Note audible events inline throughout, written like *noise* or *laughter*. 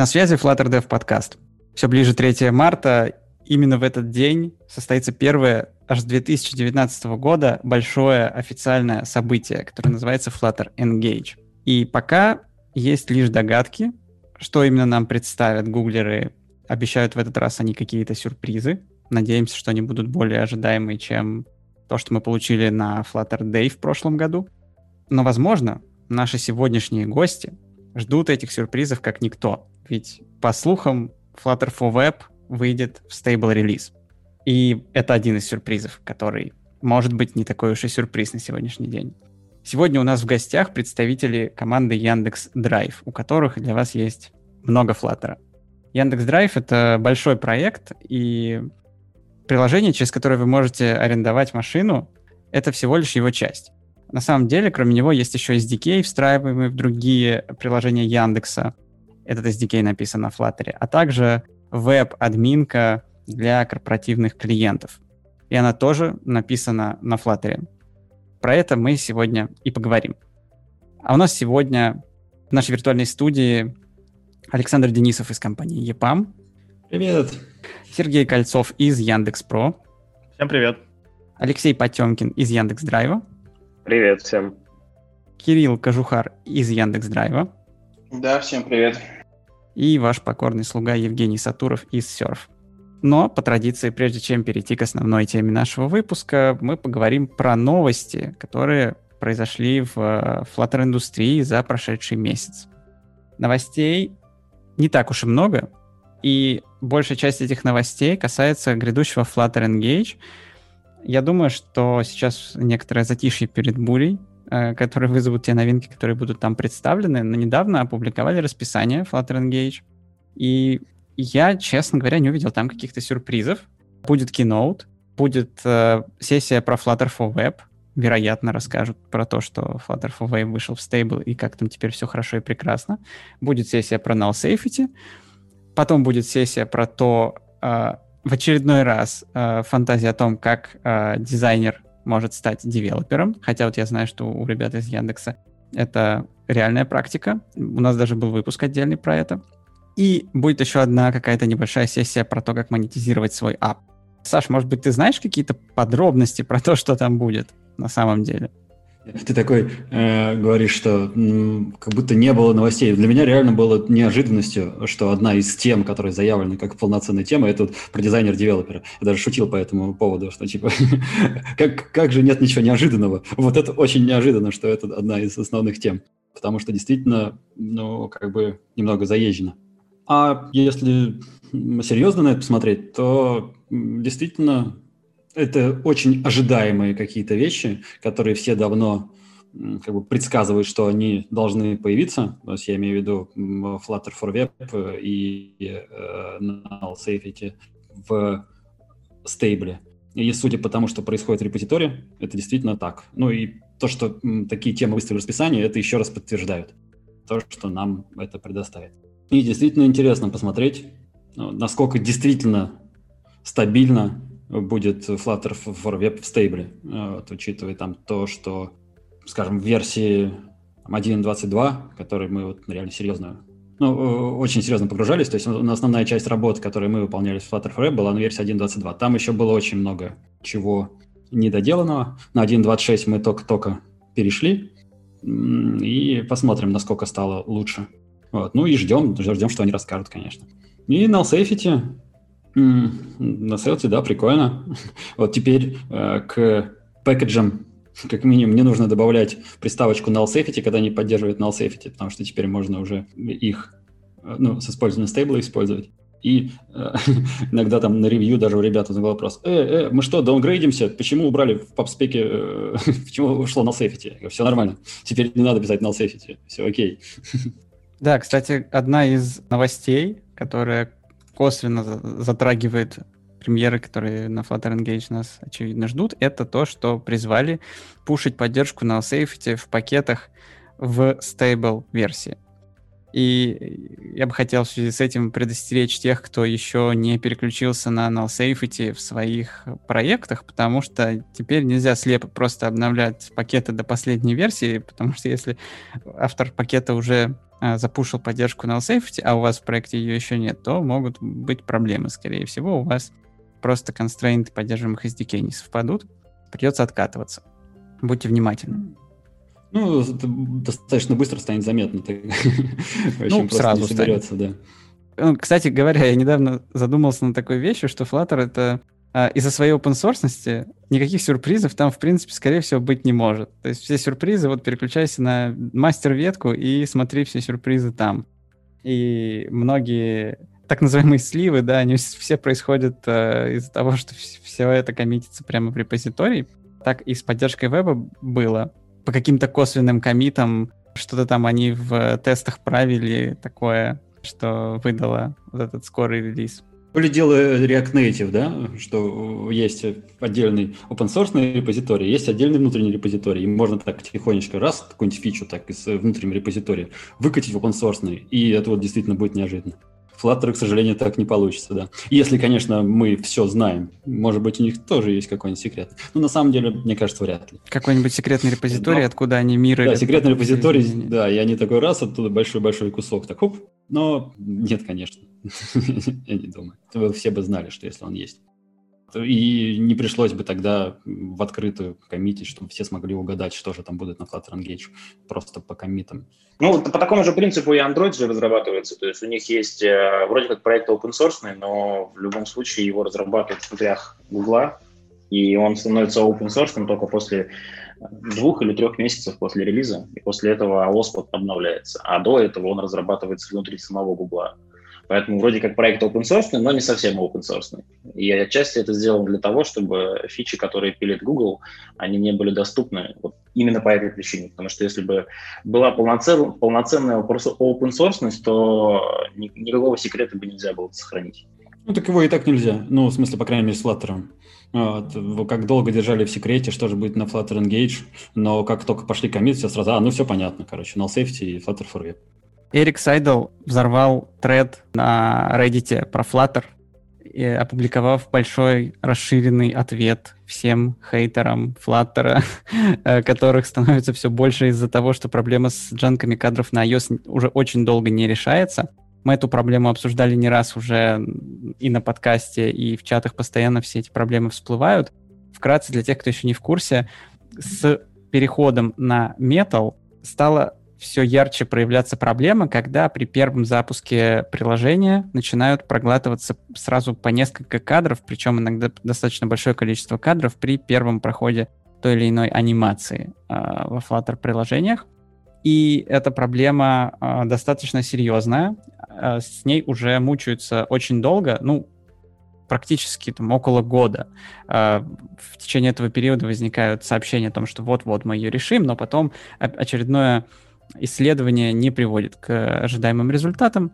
На связи Flutter Dev подкаст. Все ближе 3 марта. Именно в этот день состоится первое аж с 2019 года большое официальное событие, которое называется Flutter Engage. И пока есть лишь догадки, что именно нам представят гуглеры. Обещают в этот раз они какие-то сюрпризы. Надеемся, что они будут более ожидаемые, чем то, что мы получили на Flutter Day в прошлом году. Но, возможно, наши сегодняшние гости ждут этих сюрпризов как никто. Ведь, по слухам, Flutter for Web выйдет в стейбл релиз. И это один из сюрпризов, который может быть не такой уж и сюрприз на сегодняшний день. Сегодня у нас в гостях представители команды Яндекс Драйв, у которых для вас есть много Flutter. Яндекс Драйв — это большой проект, и приложение, через которое вы можете арендовать машину, это всего лишь его часть. На самом деле, кроме него, есть еще SDK, встраиваемый в другие приложения Яндекса. Этот SDK написан на Flutter. А также веб-админка для корпоративных клиентов. И она тоже написана на Flutter. Про это мы сегодня и поговорим. А у нас сегодня в нашей виртуальной студии Александр Денисов из компании EPAM. Привет. Сергей Кольцов из Яндекс.Про. Всем привет. Алексей Потемкин из Яндекс Драйва. Привет всем. Кирилл Кожухар из Яндекс Драйва. Да, всем привет. И ваш покорный слуга Евгений Сатуров из Surf. Но, по традиции, прежде чем перейти к основной теме нашего выпуска, мы поговорим про новости, которые произошли в э, Flutter индустрии за прошедший месяц. Новостей не так уж и много, и большая часть этих новостей касается грядущего Flutter Engage — я думаю, что сейчас некоторое затишье перед бурей, э, которые вызовут те новинки, которые будут там представлены. Но недавно опубликовали расписание Flutter Engage. И я, честно говоря, не увидел там каких-то сюрпризов. Будет keynote, будет э, сессия про Flutter for Web. Вероятно, расскажут про то, что Flutter for Web вышел в стейбл и как там теперь все хорошо и прекрасно. Будет сессия про null safety. Потом будет сессия про то, э, в очередной раз э, фантазия о том, как э, дизайнер может стать девелопером, хотя вот я знаю, что у ребят из Яндекса это реальная практика. У нас даже был выпуск отдельный про это. И будет еще одна какая-то небольшая сессия про то, как монетизировать свой ап. Саш, может быть, ты знаешь какие-то подробности про то, что там будет на самом деле? *laughs* Ты такой э, говоришь, что м, как будто не было новостей. Для меня реально было неожиданностью, что одна из тем, которая заявлена как полноценная тема, это вот про дизайнер-девелопера. Я даже шутил по этому поводу, что типа, *laughs* как, как же нет ничего неожиданного. Вот это очень неожиданно, что это одна из основных тем. Потому что действительно, ну, как бы немного заезжено. А если серьезно на это посмотреть, то действительно это очень ожидаемые какие-то вещи, которые все давно как бы предсказывают, что они должны появиться. То есть я имею в виду Flutter for Web и э, Null Safety в стейбле. И судя по тому, что происходит в репозитории, это действительно так. Ну и то, что такие темы выставили в расписании, это еще раз подтверждают то, что нам это предоставит. И действительно интересно посмотреть, ну, насколько действительно стабильно будет Flutter for Web в стейбле, э, вот, учитывая там то, что, скажем, в версии 1.22, которой мы вот реально серьезно, ну, очень серьезно погружались, то есть основная часть работ, которые мы выполняли в Flutter for Web, была на версии 1.22. Там еще было очень много чего недоделанного. На 1.26 мы только-только перешли, и посмотрим, насколько стало лучше. Вот. Ну и ждем, ждем, что они расскажут, конечно. И на Safety на селте, да, прикольно. *laughs* Вот теперь э, к пэкэджам, как минимум, не нужно добавлять приставочку null safety, когда не поддерживает null safety, потому что теперь можно уже их э, ну, с использованием стейбла использовать. И э, *laughs* иногда там на ревью даже у ребят был вопрос, э, э, мы что, даунгрейдимся? Почему убрали в папспеке, э, *laughs* почему ушло null safety? Все нормально, теперь не надо писать null safety, все окей. Да, кстати, одна из новостей, которая косвенно затрагивает премьеры, которые на Flutter Engage нас, очевидно, ждут, это то, что призвали пушить поддержку на safety в пакетах в stable версии. И я бы хотел в связи с этим предостеречь тех, кто еще не переключился на null safety в своих проектах, потому что теперь нельзя слепо просто обновлять пакеты до последней версии, потому что если автор пакета уже а, запушил поддержку null safety, а у вас в проекте ее еще нет, то могут быть проблемы, скорее всего, у вас просто констрейнты поддерживаемых SDK не совпадут, придется откатываться. Будьте внимательны. Ну, это достаточно быстро станет заметно. *laughs* ну, сразу соберется, да. Ну, кстати говоря, я недавно задумался на такой вещи, что Flutter это а, из-за своей open source никаких сюрпризов там, в принципе, скорее всего, быть не может. То есть все сюрпризы, вот переключайся на мастер-ветку и смотри все сюрпризы там. И многие так называемые сливы, да, они все происходят э, из-за того, что все это коммитится прямо в репозитории. Так и с поддержкой веба было по каким-то косвенным комитам что-то там они в тестах правили такое, что выдало вот этот скорый релиз. То ли дело React Native, да, что есть отдельный open source репозиторий, есть отдельный внутренний репозиторий, и можно так тихонечко раз какую-нибудь фичу так из внутреннего репозитория выкатить в open source, и это вот действительно будет неожиданно. Flutter, к сожалению, так не получится, да. Если, конечно, мы все знаем. Может быть, у них тоже есть какой-нибудь секрет. Но на самом деле, мне кажется, вряд ли. Какой-нибудь секретный репозиторий, Но... откуда они миры... Да, секретный репозиторий, да, и они такой раз, оттуда большой-большой кусок, так хоп. Но нет, конечно. *laughs* Я не думаю. Все бы знали, что если он есть. И не пришлось бы тогда в открытую коммитить, чтобы все смогли угадать, что же там будет на Flutter Engage, просто по коммитам. Ну, по такому же принципу и Android же разрабатывается. То есть у них есть э, вроде как проект open source, но в любом случае его разрабатывают в внутрях Гугла, и он становится open source только после двух или трех месяцев после релиза, и после этого OSPOT обновляется. А до этого он разрабатывается внутри самого Гугла. Поэтому вроде как проект open source, но не совсем open source. И отчасти это сделано для того, чтобы фичи, которые пилит Google, они не были доступны вот именно по этой причине. Потому что если бы была полноценная, полноценная open source, то никакого секрета бы нельзя было сохранить. Ну, так его и так нельзя. Ну, в смысле, по крайней мере, с Flutter. Вот. Как долго держали в секрете, что же будет на Flutter Engage, но как только пошли коммит, все сразу, а, ну все понятно, короче, null safety и Flutter for Web. Эрик Сайдл взорвал тред на Reddit про Flutter, и опубликовав большой расширенный ответ всем хейтерам Flutter, э, которых становится все больше из-за того, что проблема с джанками кадров на iOS уже очень долго не решается. Мы эту проблему обсуждали не раз уже и на подкасте, и в чатах постоянно все эти проблемы всплывают. Вкратце, для тех, кто еще не в курсе, с переходом на Metal стало все ярче проявляться проблема, когда при первом запуске приложения начинают проглатываться сразу по несколько кадров, причем иногда достаточно большое количество кадров при первом проходе той или иной анимации э, во Flutter приложениях. И эта проблема э, достаточно серьезная. Э, с ней уже мучаются очень долго, ну, практически там около года. Э, в течение этого периода возникают сообщения о том, что вот-вот мы ее решим, но потом очередное исследование не приводит к ожидаемым результатам,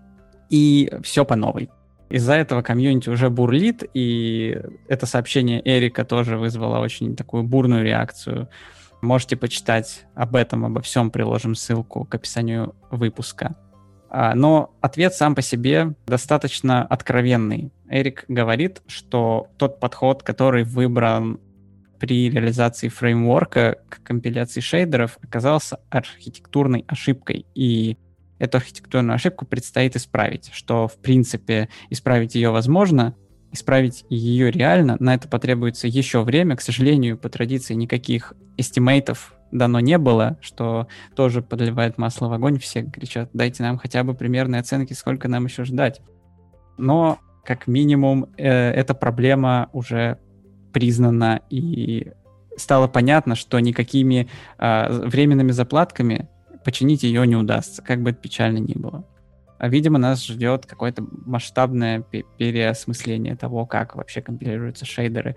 и все по новой. Из-за этого комьюнити уже бурлит, и это сообщение Эрика тоже вызвало очень такую бурную реакцию. Можете почитать об этом, обо всем, приложим ссылку к описанию выпуска. А, но ответ сам по себе достаточно откровенный. Эрик говорит, что тот подход, который выбран при реализации фреймворка к компиляции шейдеров оказался архитектурной ошибкой, и эту архитектурную ошибку предстоит исправить, что, в принципе, исправить ее возможно, исправить ее реально, на это потребуется еще время. К сожалению, по традиции никаких estimate ов дано не было, что тоже подливает масло в огонь. Все кричат, дайте нам хотя бы примерные оценки, сколько нам еще ждать. Но, как минимум, э, эта проблема уже признана, и стало понятно, что никакими э, временными заплатками починить ее не удастся, как бы это печально ни было. А, видимо, нас ждет какое-то масштабное переосмысление того, как вообще компилируются шейдеры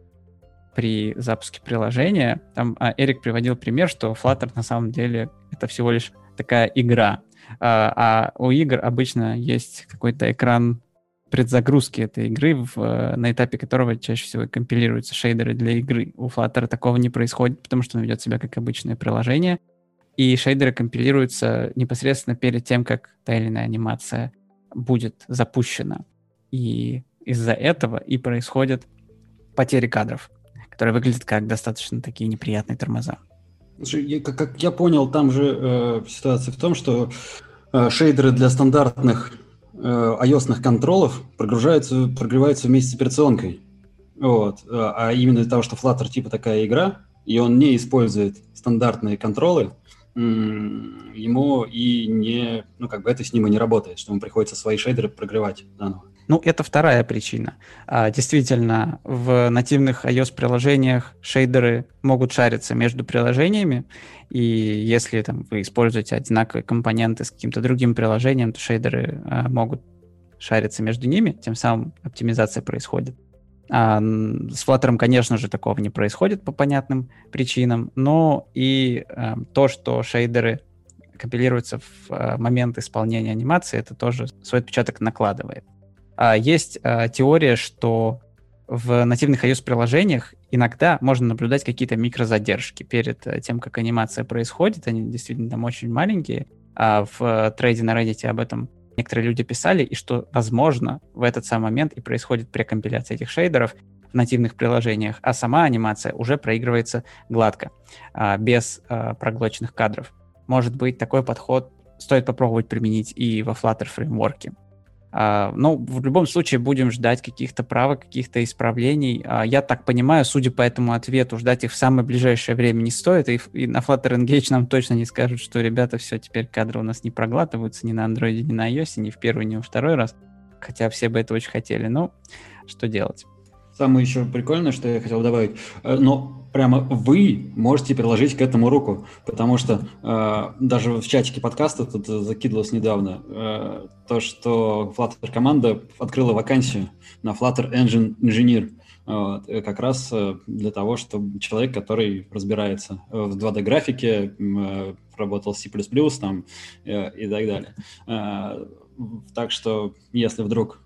при запуске приложения. Там а, Эрик приводил пример, что Flutter на самом деле это всего лишь такая игра. А, а у игр обычно есть какой-то экран предзагрузки этой игры, в, э, на этапе которого чаще всего компилируются шейдеры для игры. У Flutter такого не происходит, потому что он ведет себя как обычное приложение. и шейдеры компилируются непосредственно перед тем, как та или иная анимация будет запущена. И из-за этого и происходят потери кадров, которые выглядят как достаточно такие неприятные тормоза. Как, я понял, там же э, ситуация в том, что э, шейдеры для стандартных ios контролов прогружаются, прогреваются вместе с операционкой. Вот. А именно из-за того, что Flutter типа такая игра, и он не использует стандартные контролы, ему и не, ну, как бы это с ним и не работает, что ему приходится свои шейдеры прогревать заново. Ну, это вторая причина. А, действительно, в нативных iOS-приложениях шейдеры могут шариться между приложениями, и если там, вы используете одинаковые компоненты с каким-то другим приложением, то шейдеры а, могут шариться между ними, тем самым оптимизация происходит. А, с Flutter, конечно же, такого не происходит по понятным причинам, но и а, то, что шейдеры компилируются в а, момент исполнения анимации, это тоже свой отпечаток накладывает. А, есть а, теория, что в нативных iOS-приложениях иногда можно наблюдать какие-то микрозадержки перед э, тем, как анимация происходит. Они действительно там очень маленькие. А в э, трейде на Reddit об этом некоторые люди писали, и что, возможно, в этот самый момент и происходит прекомпиляция этих шейдеров в нативных приложениях, а сама анимация уже проигрывается гладко, а, без проглоченных кадров. Может быть, такой подход стоит попробовать применить и во Flutter фреймворке. А, ну, в любом случае будем ждать каких-то правок, каких-то исправлений. А, я так понимаю, судя по этому ответу, ждать их в самое ближайшее время не стоит, и, и на Flutter Engage нам точно не скажут, что, ребята, все, теперь кадры у нас не проглатываются ни на Android, ни на iOS, ни в первый, ни во второй раз, хотя все бы это очень хотели. Ну, что делать? Самое еще прикольное, что я хотел добавить, э, но прямо вы можете приложить к этому руку, потому что э, даже в чатике подкаста тут закидывалось недавно э, то, что Flutter команда открыла вакансию на Flutter Engine Engineer. Вот, э, как раз э, для того, чтобы человек, который разбирается в 2D-графике, работал с C++, там, и так далее. Так что, если вдруг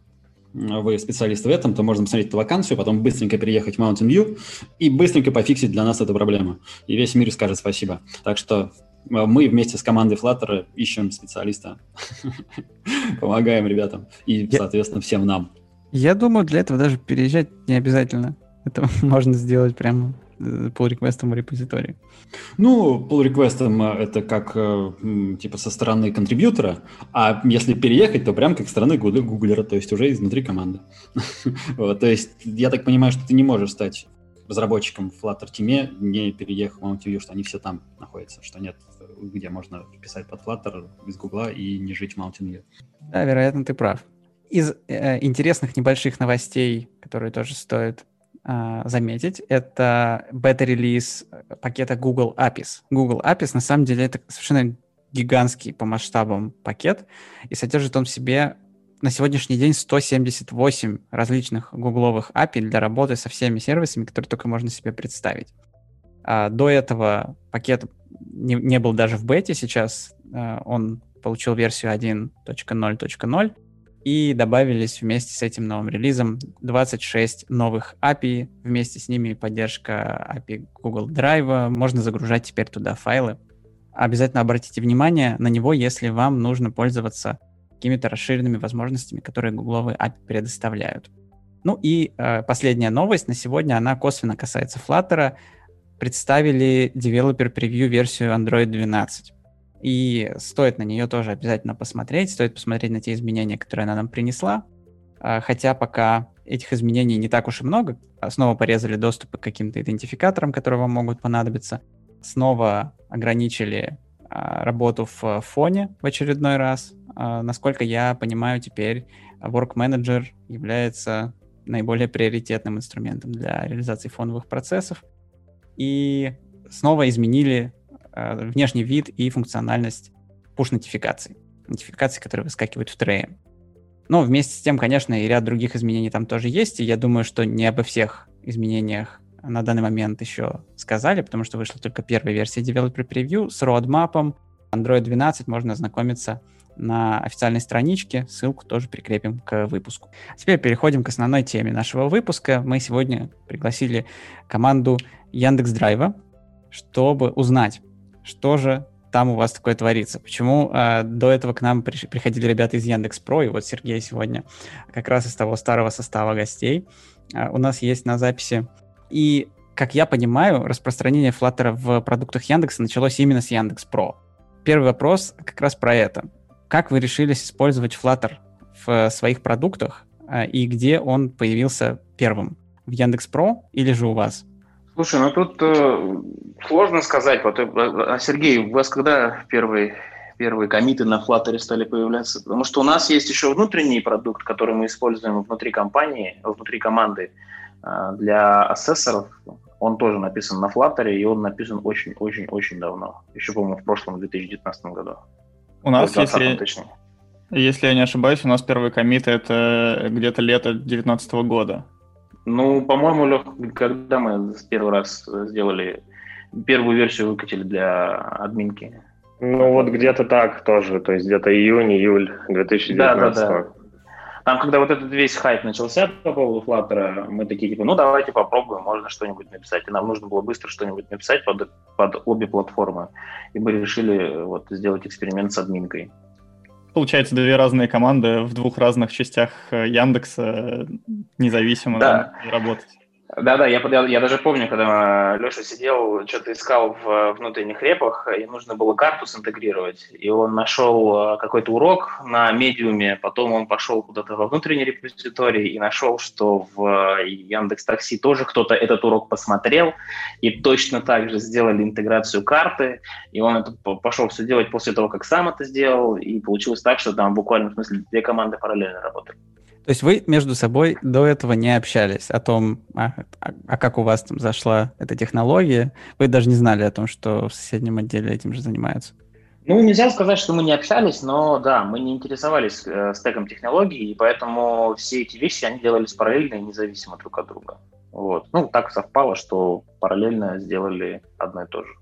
вы специалист в этом, то можно посмотреть эту вакансию, потом быстренько переехать в Mountain View и быстренько пофиксить для нас эту проблему. И весь мир скажет спасибо. Так что э, мы вместе с командой Flutter ищем специалиста, *laughs* помогаем ребятам и, соответственно, всем нам. Я думаю, для этого даже переезжать не обязательно. Это *laughs* можно сделать прямо pull реквестом в репозитории? Ну, pull реквестом э, это как э, типа со стороны контрибьютора, а если переехать, то прям как стороны гуглера, то есть уже изнутри команды. *laughs* вот, то есть я так понимаю, что ты не можешь стать разработчиком в Flutter Team, не переехав в Mountain View, что они все там находятся, что нет, где можно писать под Flutter без Гугла и не жить в Mountain View. Да, вероятно, ты прав. Из э, интересных небольших новостей, которые тоже стоит а, заметить, это бета-релиз пакета Google APIs. Google APIs на самом деле это совершенно гигантский по масштабам пакет, и содержит он в себе на сегодняшний день 178 различных гугловых API для работы со всеми сервисами, которые только можно себе представить. А до этого пакет не, не был даже в бете, сейчас а, он получил версию 1.0.0, и добавились вместе с этим новым релизом 26 новых API, вместе с ними поддержка API Google Drive, можно загружать теперь туда файлы. Обязательно обратите внимание на него, если вам нужно пользоваться какими-то расширенными возможностями, которые гугловые API предоставляют. Ну и э, последняя новость на сегодня, она косвенно касается Flutter. Представили Developer Preview версию Android 12. И стоит на нее тоже обязательно посмотреть, стоит посмотреть на те изменения, которые она нам принесла. А, хотя пока этих изменений не так уж и много. Снова порезали доступы к каким-то идентификаторам, которые вам могут понадобиться. Снова ограничили а, работу в фоне в очередной раз. А, насколько я понимаю, теперь Work Manager является наиболее приоритетным инструментом для реализации фоновых процессов. И снова изменили внешний вид и функциональность push-нотификаций. Нотификаций, которые выскакивают в трее. Но вместе с тем, конечно, и ряд других изменений там тоже есть, и я думаю, что не обо всех изменениях на данный момент еще сказали, потому что вышла только первая версия Developer Preview с roadmap. Android 12 можно ознакомиться на официальной страничке, ссылку тоже прикрепим к выпуску. Теперь переходим к основной теме нашего выпуска. Мы сегодня пригласили команду Яндекс Драйва, чтобы узнать, что же там у вас такое творится? Почему э, до этого к нам при, приходили ребята из Яндекс Про, и вот Сергей сегодня как раз из того старого состава гостей э, у нас есть на записи. И, как я понимаю, распространение Flutter в продуктах Яндекса началось именно с Яндекс Про. Первый вопрос как раз про это. Как вы решились использовать Flutter в своих продуктах, э, и где он появился первым? В Яндекс Про или же у вас? Слушай, ну тут э, сложно сказать. Вот, э, а, Сергей, у вас когда первые, первые комиты на Flutter стали появляться? Потому что у нас есть еще внутренний продукт, который мы используем внутри компании, внутри команды э, для ассессоров. Он тоже написан на Flutter, и он написан очень-очень-очень давно. Еще, по-моему, в прошлом 2019 году. У нас, если, точнее. если я не ошибаюсь, у нас первые комиты это где-то лето 2019 года. Ну, по-моему, Лех, когда мы первый раз сделали первую версию выкатили для админки? Ну, вот где-то так тоже, то есть где-то июнь-июль 2019 да, да, да. Там, когда вот этот весь хайп начался по поводу Flutter, мы такие, типа, ну, давайте попробуем, можно что-нибудь написать. И нам нужно было быстро что-нибудь написать под, под обе платформы. И мы решили вот сделать эксперимент с админкой. Получается, две разные команды в двух разных частях э, Яндекса э, независимо да. работать. Да-да, я, я, я даже помню, когда Леша сидел, что-то искал в внутренних репах, и нужно было карту синтегрировать. И он нашел э, какой-то урок на медиуме, потом он пошел куда-то во внутренний репозиторий и нашел, что в Яндекс Такси тоже кто-то этот урок посмотрел, и точно так же сделали интеграцию карты, и он это пошел все делать после того, как сам это сделал, и получилось так, что там буквально в смысле две команды параллельно работали. То есть вы между собой до этого не общались о том, а, а, а как у вас там зашла эта технология? Вы даже не знали о том, что в соседнем отделе этим же занимаются? Ну, нельзя сказать, что мы не общались, но да, мы не интересовались э, стеком технологий, и поэтому все эти вещи, они делались параллельно и независимо друг от друга. Вот. Ну, так совпало, что параллельно сделали одно и то же.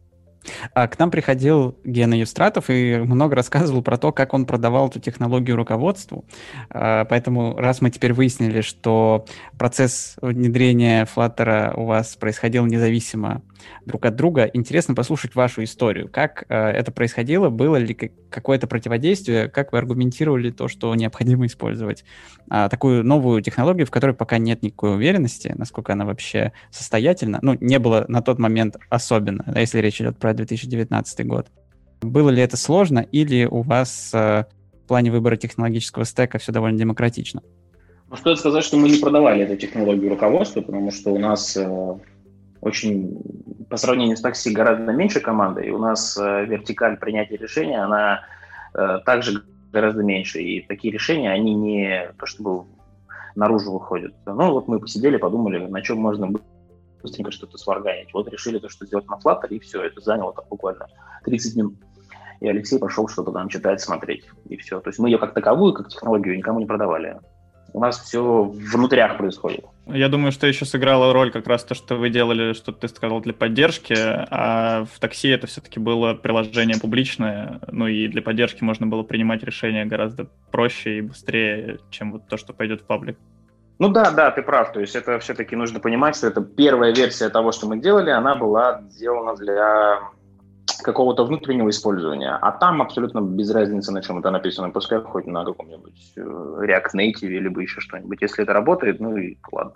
А к нам приходил Гена Евстратов и много рассказывал про то, как он продавал эту технологию руководству. А, поэтому раз мы теперь выяснили, что процесс внедрения Flutter у вас происходил независимо друг от друга, интересно послушать вашу историю. Как а, это происходило? Было ли какое-то противодействие? Как вы аргументировали то, что необходимо использовать такую новую технологию, в которой пока нет никакой уверенности, насколько она вообще состоятельна? Ну, не было на тот момент особенно, если речь идет про 2019 год. Было ли это сложно или у вас э, в плане выбора технологического стека все довольно демократично? Ну, стоит сказать, что мы не продавали эту технологию руководству, потому что у нас э, очень, по сравнению с такси, гораздо меньше команды, и у нас э, вертикаль принятия решения, она э, также гораздо меньше, и такие решения, они не то чтобы наружу выходят. Ну, вот мы посидели, подумали, на чем можно быстренько что-то сварганить. Вот решили то, что сделать на Flutter, и все, это заняло так буквально 30 минут. И Алексей пошел что-то там читать, смотреть, и все. То есть мы ее как таковую, как технологию никому не продавали. У нас все внутрях происходит. Я думаю, что еще сыграла роль как раз то, что вы делали, что ты сказал, для поддержки, а в такси это все-таки было приложение публичное, ну и для поддержки можно было принимать решения гораздо проще и быстрее, чем вот то, что пойдет в паблик. Ну да, да, ты прав. То есть это все-таки нужно понимать, что это первая версия того, что мы делали, она была сделана для какого-то внутреннего использования. А там абсолютно без разницы, на чем это написано. Пускай хоть на каком-нибудь э, React Native либо еще что-нибудь. Если это работает, ну и ладно.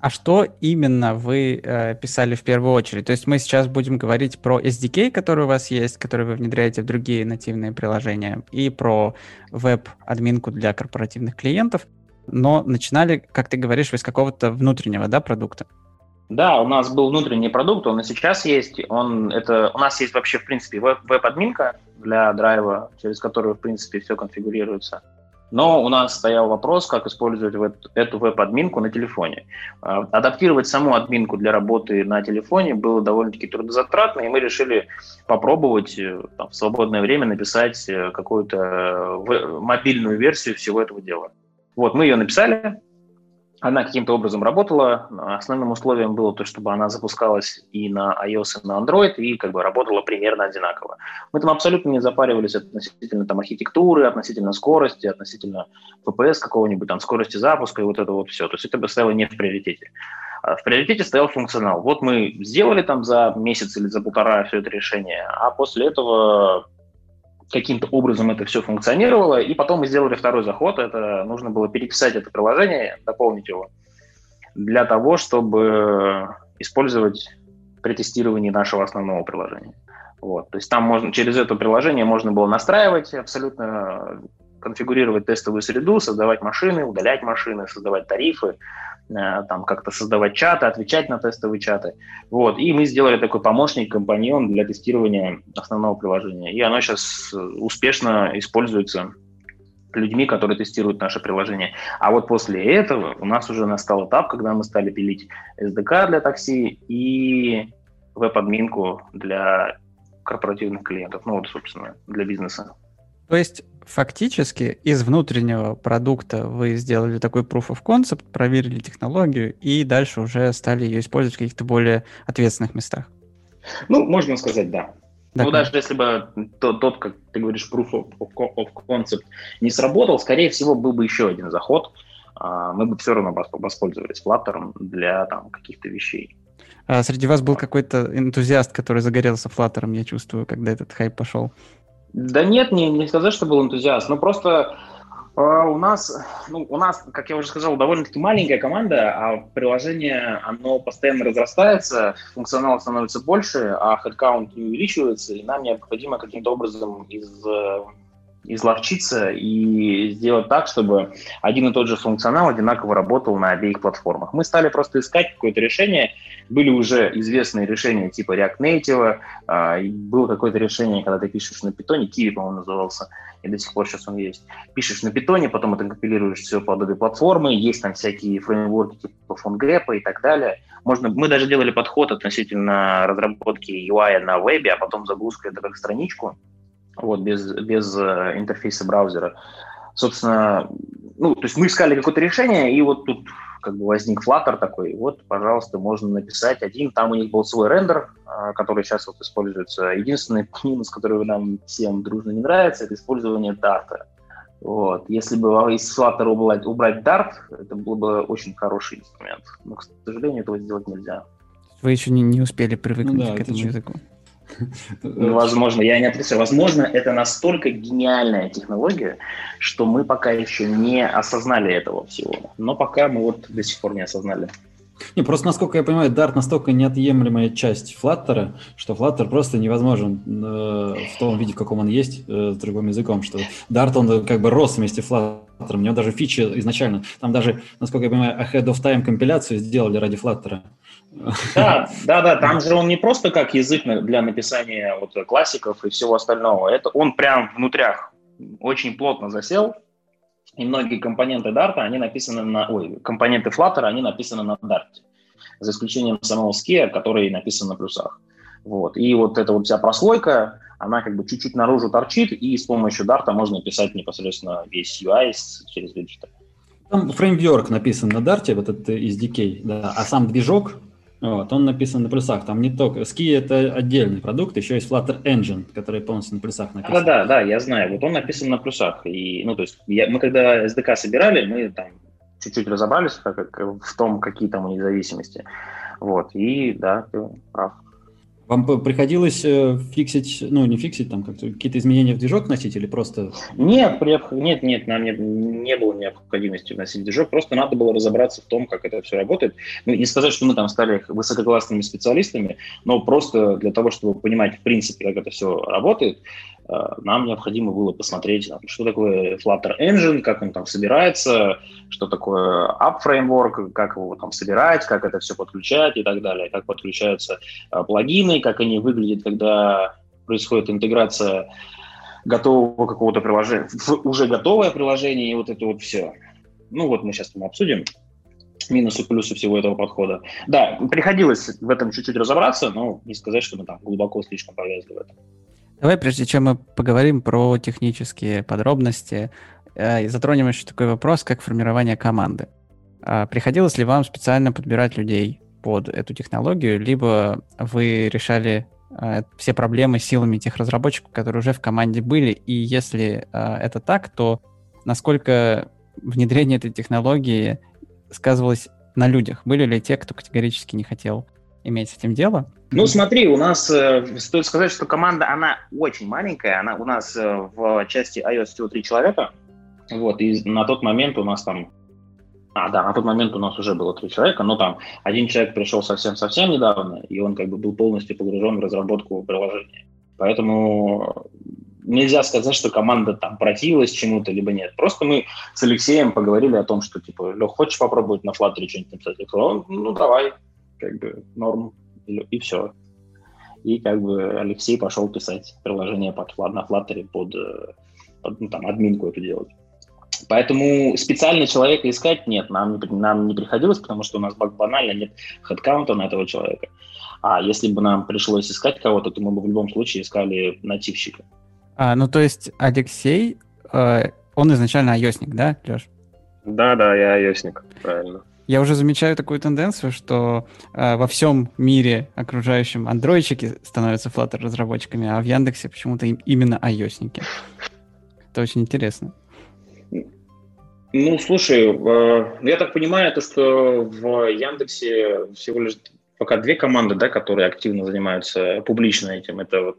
А что именно вы э, писали в первую очередь? То есть мы сейчас будем говорить про SDK, который у вас есть, который вы внедряете в другие нативные приложения, и про веб-админку для корпоративных клиентов но начинали, как ты говоришь, вы с какого-то внутреннего да, продукта. Да, у нас был внутренний продукт, он и сейчас есть. Он, это, у нас есть вообще, в принципе, веб-админка для драйва, через которую, в принципе, все конфигурируется. Но у нас стоял вопрос, как использовать эту веб-админку на телефоне. А, адаптировать саму админку для работы на телефоне было довольно-таки трудозатратно, и мы решили попробовать э, там, в свободное время написать э, какую-то э, мобильную версию всего этого дела. Вот, мы ее написали, она каким-то образом работала. Основным условием было то, чтобы она запускалась и на iOS, и на Android, и как бы работала примерно одинаково. Мы там абсолютно не запаривались относительно там, архитектуры, относительно скорости, относительно FPS какого-нибудь, там, скорости запуска и вот это вот все. То есть это бы стояло не в приоритете. А в приоритете стоял функционал. Вот мы сделали там за месяц или за полтора все это решение, а после этого каким-то образом это все функционировало, и потом мы сделали второй заход, это нужно было переписать это приложение, дополнить его, для того, чтобы использовать при тестировании нашего основного приложения. Вот. То есть там можно, через это приложение можно было настраивать абсолютно, конфигурировать тестовую среду, создавать машины, удалять машины, создавать тарифы, э, там как-то создавать чаты, отвечать на тестовые чаты. Вот. И мы сделали такой помощник, компаньон для тестирования основного приложения. И оно сейчас успешно используется людьми, которые тестируют наше приложение. А вот после этого у нас уже настал этап, когда мы стали пилить SDK для такси и веб-админку для корпоративных клиентов, ну вот, собственно, для бизнеса. То есть фактически из внутреннего продукта вы сделали такой proof of concept, проверили технологию и дальше уже стали ее использовать в каких-то более ответственных местах. Ну, можно сказать, да. Так. Ну, даже если бы тот, тот, как ты говоришь, proof of, of concept не сработал, скорее всего, был бы еще один заход. А, мы бы все равно воспользовались Flutter для там, каких-то вещей. А среди вас был какой-то энтузиаст, который загорелся Flutter, я чувствую, когда этот хайп пошел. Да нет, не, не сказать, что был энтузиаст, но просто э, у нас, ну, у нас, как я уже сказал, довольно-таки маленькая команда, а приложение, оно постоянно разрастается, функционал становится больше, а headcount не увеличивается, и нам необходимо каким-то образом из э, изловчиться и сделать так, чтобы один и тот же функционал одинаково работал на обеих платформах. Мы стали просто искать какое-то решение. Были уже известные решения типа React Native, э, было какое-то решение, когда ты пишешь на питоне, Kiwi, по-моему, назывался, и до сих пор сейчас он есть. Пишешь на питоне, потом это компилируешь все под обе платформы, есть там всякие фреймворки типа PhoneGap и так далее. Можно, мы даже делали подход относительно разработки UI на вебе, а потом загрузка это как страничку вот, без, без э, интерфейса браузера. Собственно, ну, то есть мы искали какое-то решение, и вот тут как бы возник Flutter такой, вот, пожалуйста, можно написать один. Там у них был свой рендер, а, который сейчас вот используется. Единственный минус, который нам всем дружно не нравится, это использование Dart. Вот. Если бы из Flutter убрать, убрать Dart, это был бы очень хороший инструмент. Но, к сожалению, этого сделать нельзя. Вы еще не, не успели привыкнуть ну, да, к этому языку. Ну, возможно, я не отрицаю. Возможно, это настолько гениальная технология, что мы пока еще не осознали этого всего. Но пока мы вот до сих пор не осознали. Не, просто, насколько я понимаю, Dart настолько неотъемлемая часть Flutter, что Flutter просто невозможен э, в том виде, в каком он есть, э, с другим языком, что Dart, он как бы рос вместе с Flutter. У него даже фичи изначально, там даже, насколько я понимаю, ahead of time компиляцию сделали ради Flutter. Да, да, да, там же он не просто как язык для написания вот классиков и всего остального, это он прям внутрях очень плотно засел, и многие компоненты Dart, они написаны на, ой, компоненты Flutter, они написаны на Dart, за исключением самого Skia, который написан на плюсах. Вот. И вот эта вот вся прослойка, она как бы чуть-чуть наружу торчит, и с помощью Dart можно писать непосредственно весь UI через виджеты. Там фреймворк написан на Dart, вот этот SDK, да, а сам движок вот, он написан на плюсах. Там не только... Ski — это отдельный продукт, еще есть Flutter Engine, который полностью на плюсах написан. Да, да, да, я знаю. Вот он написан на плюсах. И, ну, то есть я, мы когда SDK собирали, мы там чуть-чуть разобрались как, в том, какие там у них зависимости. Вот, и да, ты прав. Вам приходилось э, фиксить, ну не фиксить, там какие-то изменения в движок вносить или просто? Нет, нет, нет, нам не, не было необходимости вносить движок, просто надо было разобраться в том, как это все работает. Ну, не сказать, что мы там стали высококлассными специалистами, но просто для того, чтобы понимать в принципе, как это все работает, нам необходимо было посмотреть, что такое Flutter Engine, как он там собирается, что такое App Framework, как его там собирать, как это все подключать и так далее, как подключаются э, плагины, как они выглядят, когда происходит интеграция готового какого-то приложения, уже готовое приложение, и вот это вот все. Ну вот мы сейчас там обсудим минусы, плюсы всего этого подхода. Да, приходилось в этом чуть-чуть разобраться, но не сказать, что мы там глубоко слишком повязли в этом. Давай, прежде чем мы поговорим про технические подробности, э, затронем еще такой вопрос, как формирование команды. А приходилось ли вам специально подбирать людей под эту технологию, либо вы решали э, все проблемы силами тех разработчиков, которые уже в команде были, и если э, это так, то насколько внедрение этой технологии сказывалось на людях? Были ли те, кто категорически не хотел иметь с этим дело? Ну, смотри, у нас, э, стоит сказать, что команда, она очень маленькая, она у нас э, в части iOS всего три человека, вот, и на тот момент у нас там, а, да, на тот момент у нас уже было три человека, но там один человек пришел совсем-совсем недавно, и он как бы был полностью погружен в разработку приложения. Поэтому нельзя сказать, что команда там противилась чему-то, либо нет. Просто мы с Алексеем поговорили о том, что, типа, Лех, хочешь попробовать на Flutter что-нибудь написать? Я сказал, ну, давай, как бы, норм, и, все. И как бы Алексей пошел писать приложение под, на Flutter под, э, под ну, там, админку эту делать. Поэтому специально человека искать нет, нам не, нам не приходилось, потому что у нас банально нет хедкаунта на этого человека. А если бы нам пришлось искать кого-то, то мы бы в любом случае искали нативщика. А, ну, то есть Алексей, э, он изначально iOSник, да, Леш? Да, да, я iOSник, правильно. Я уже замечаю такую тенденцию, что э, во всем мире окружающем андроидчики становятся Flutter разработчиками, а в Яндексе почему-то им, именно iOSники. Это очень интересно. Ну, слушай, э, я так понимаю, то, что в Яндексе всего лишь пока две команды, да, которые активно занимаются публично этим. Это вот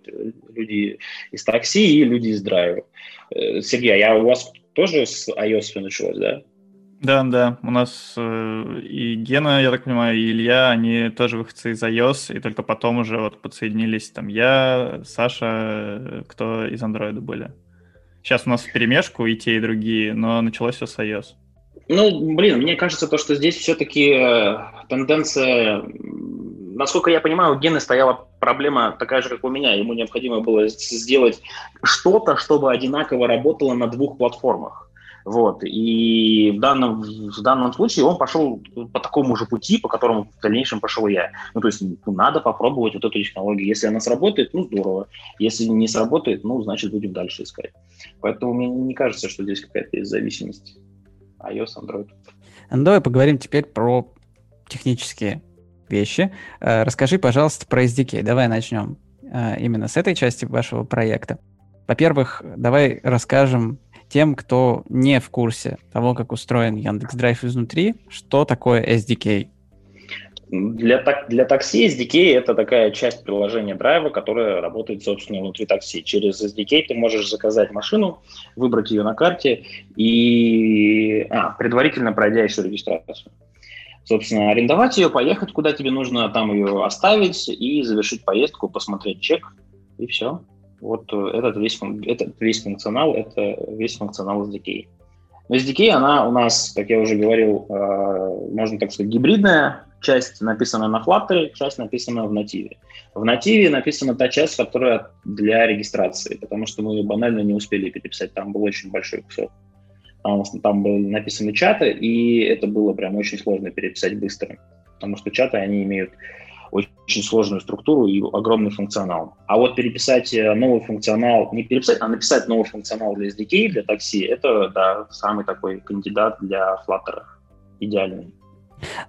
люди из такси и люди из драйва. Э, Сергей, а у вас тоже с iOS все началось, да? Да, да. У нас э, и Гена, я так понимаю, и Илья, они тоже выходцы из iOS, и только потом уже вот подсоединились там я, Саша, э, кто из Android были. Сейчас у нас перемешку и те, и другие, но началось все с iOS. Ну, блин, мне кажется, то, что здесь все-таки э, тенденция, насколько я понимаю, у Гены стояла проблема такая же, как у меня. Ему необходимо было сделать что-то, чтобы одинаково работало на двух платформах. Вот. И в данном, в данном случае он пошел по такому же пути, по которому в дальнейшем пошел я. Ну, то есть ну, надо попробовать вот эту технологию. Если она сработает, ну, здорово. Если не сработает, ну, значит, будем дальше искать. Поэтому мне не кажется, что здесь какая-то есть зависимость iOS, Android. Ну, давай поговорим теперь про технические вещи. Э, расскажи, пожалуйста, про SDK. Давай начнем э, именно с этой части вашего проекта. Во-первых, давай расскажем тем, кто не в курсе того, как устроен Яндекс Драйв изнутри, что такое SDK. Для, так, для такси SDK это такая часть приложения драйва, которая работает, собственно, внутри такси. Через SDK ты можешь заказать машину, выбрать ее на карте и а, предварительно пройдя еще регистрацию. Собственно, арендовать ее, поехать куда тебе нужно, там ее оставить и завершить поездку, посмотреть чек, и все. Вот этот весь, этот весь функционал, это весь функционал SDK. Но SDK, она у нас, как я уже говорил, э, можно так сказать, гибридная, часть написана на Flutter, часть написана в нативе. В нативе написана та часть, которая для регистрации, потому что мы банально не успели переписать, там был очень большой кусок. Там, там были написаны чаты, и это было прям очень сложно переписать быстро, потому что чаты, они имеют очень сложную структуру и огромный функционал. А вот переписать э, новый функционал, не переписать, а написать новый функционал для SDK, для такси, это, да, самый такой кандидат для Flutter, идеальный.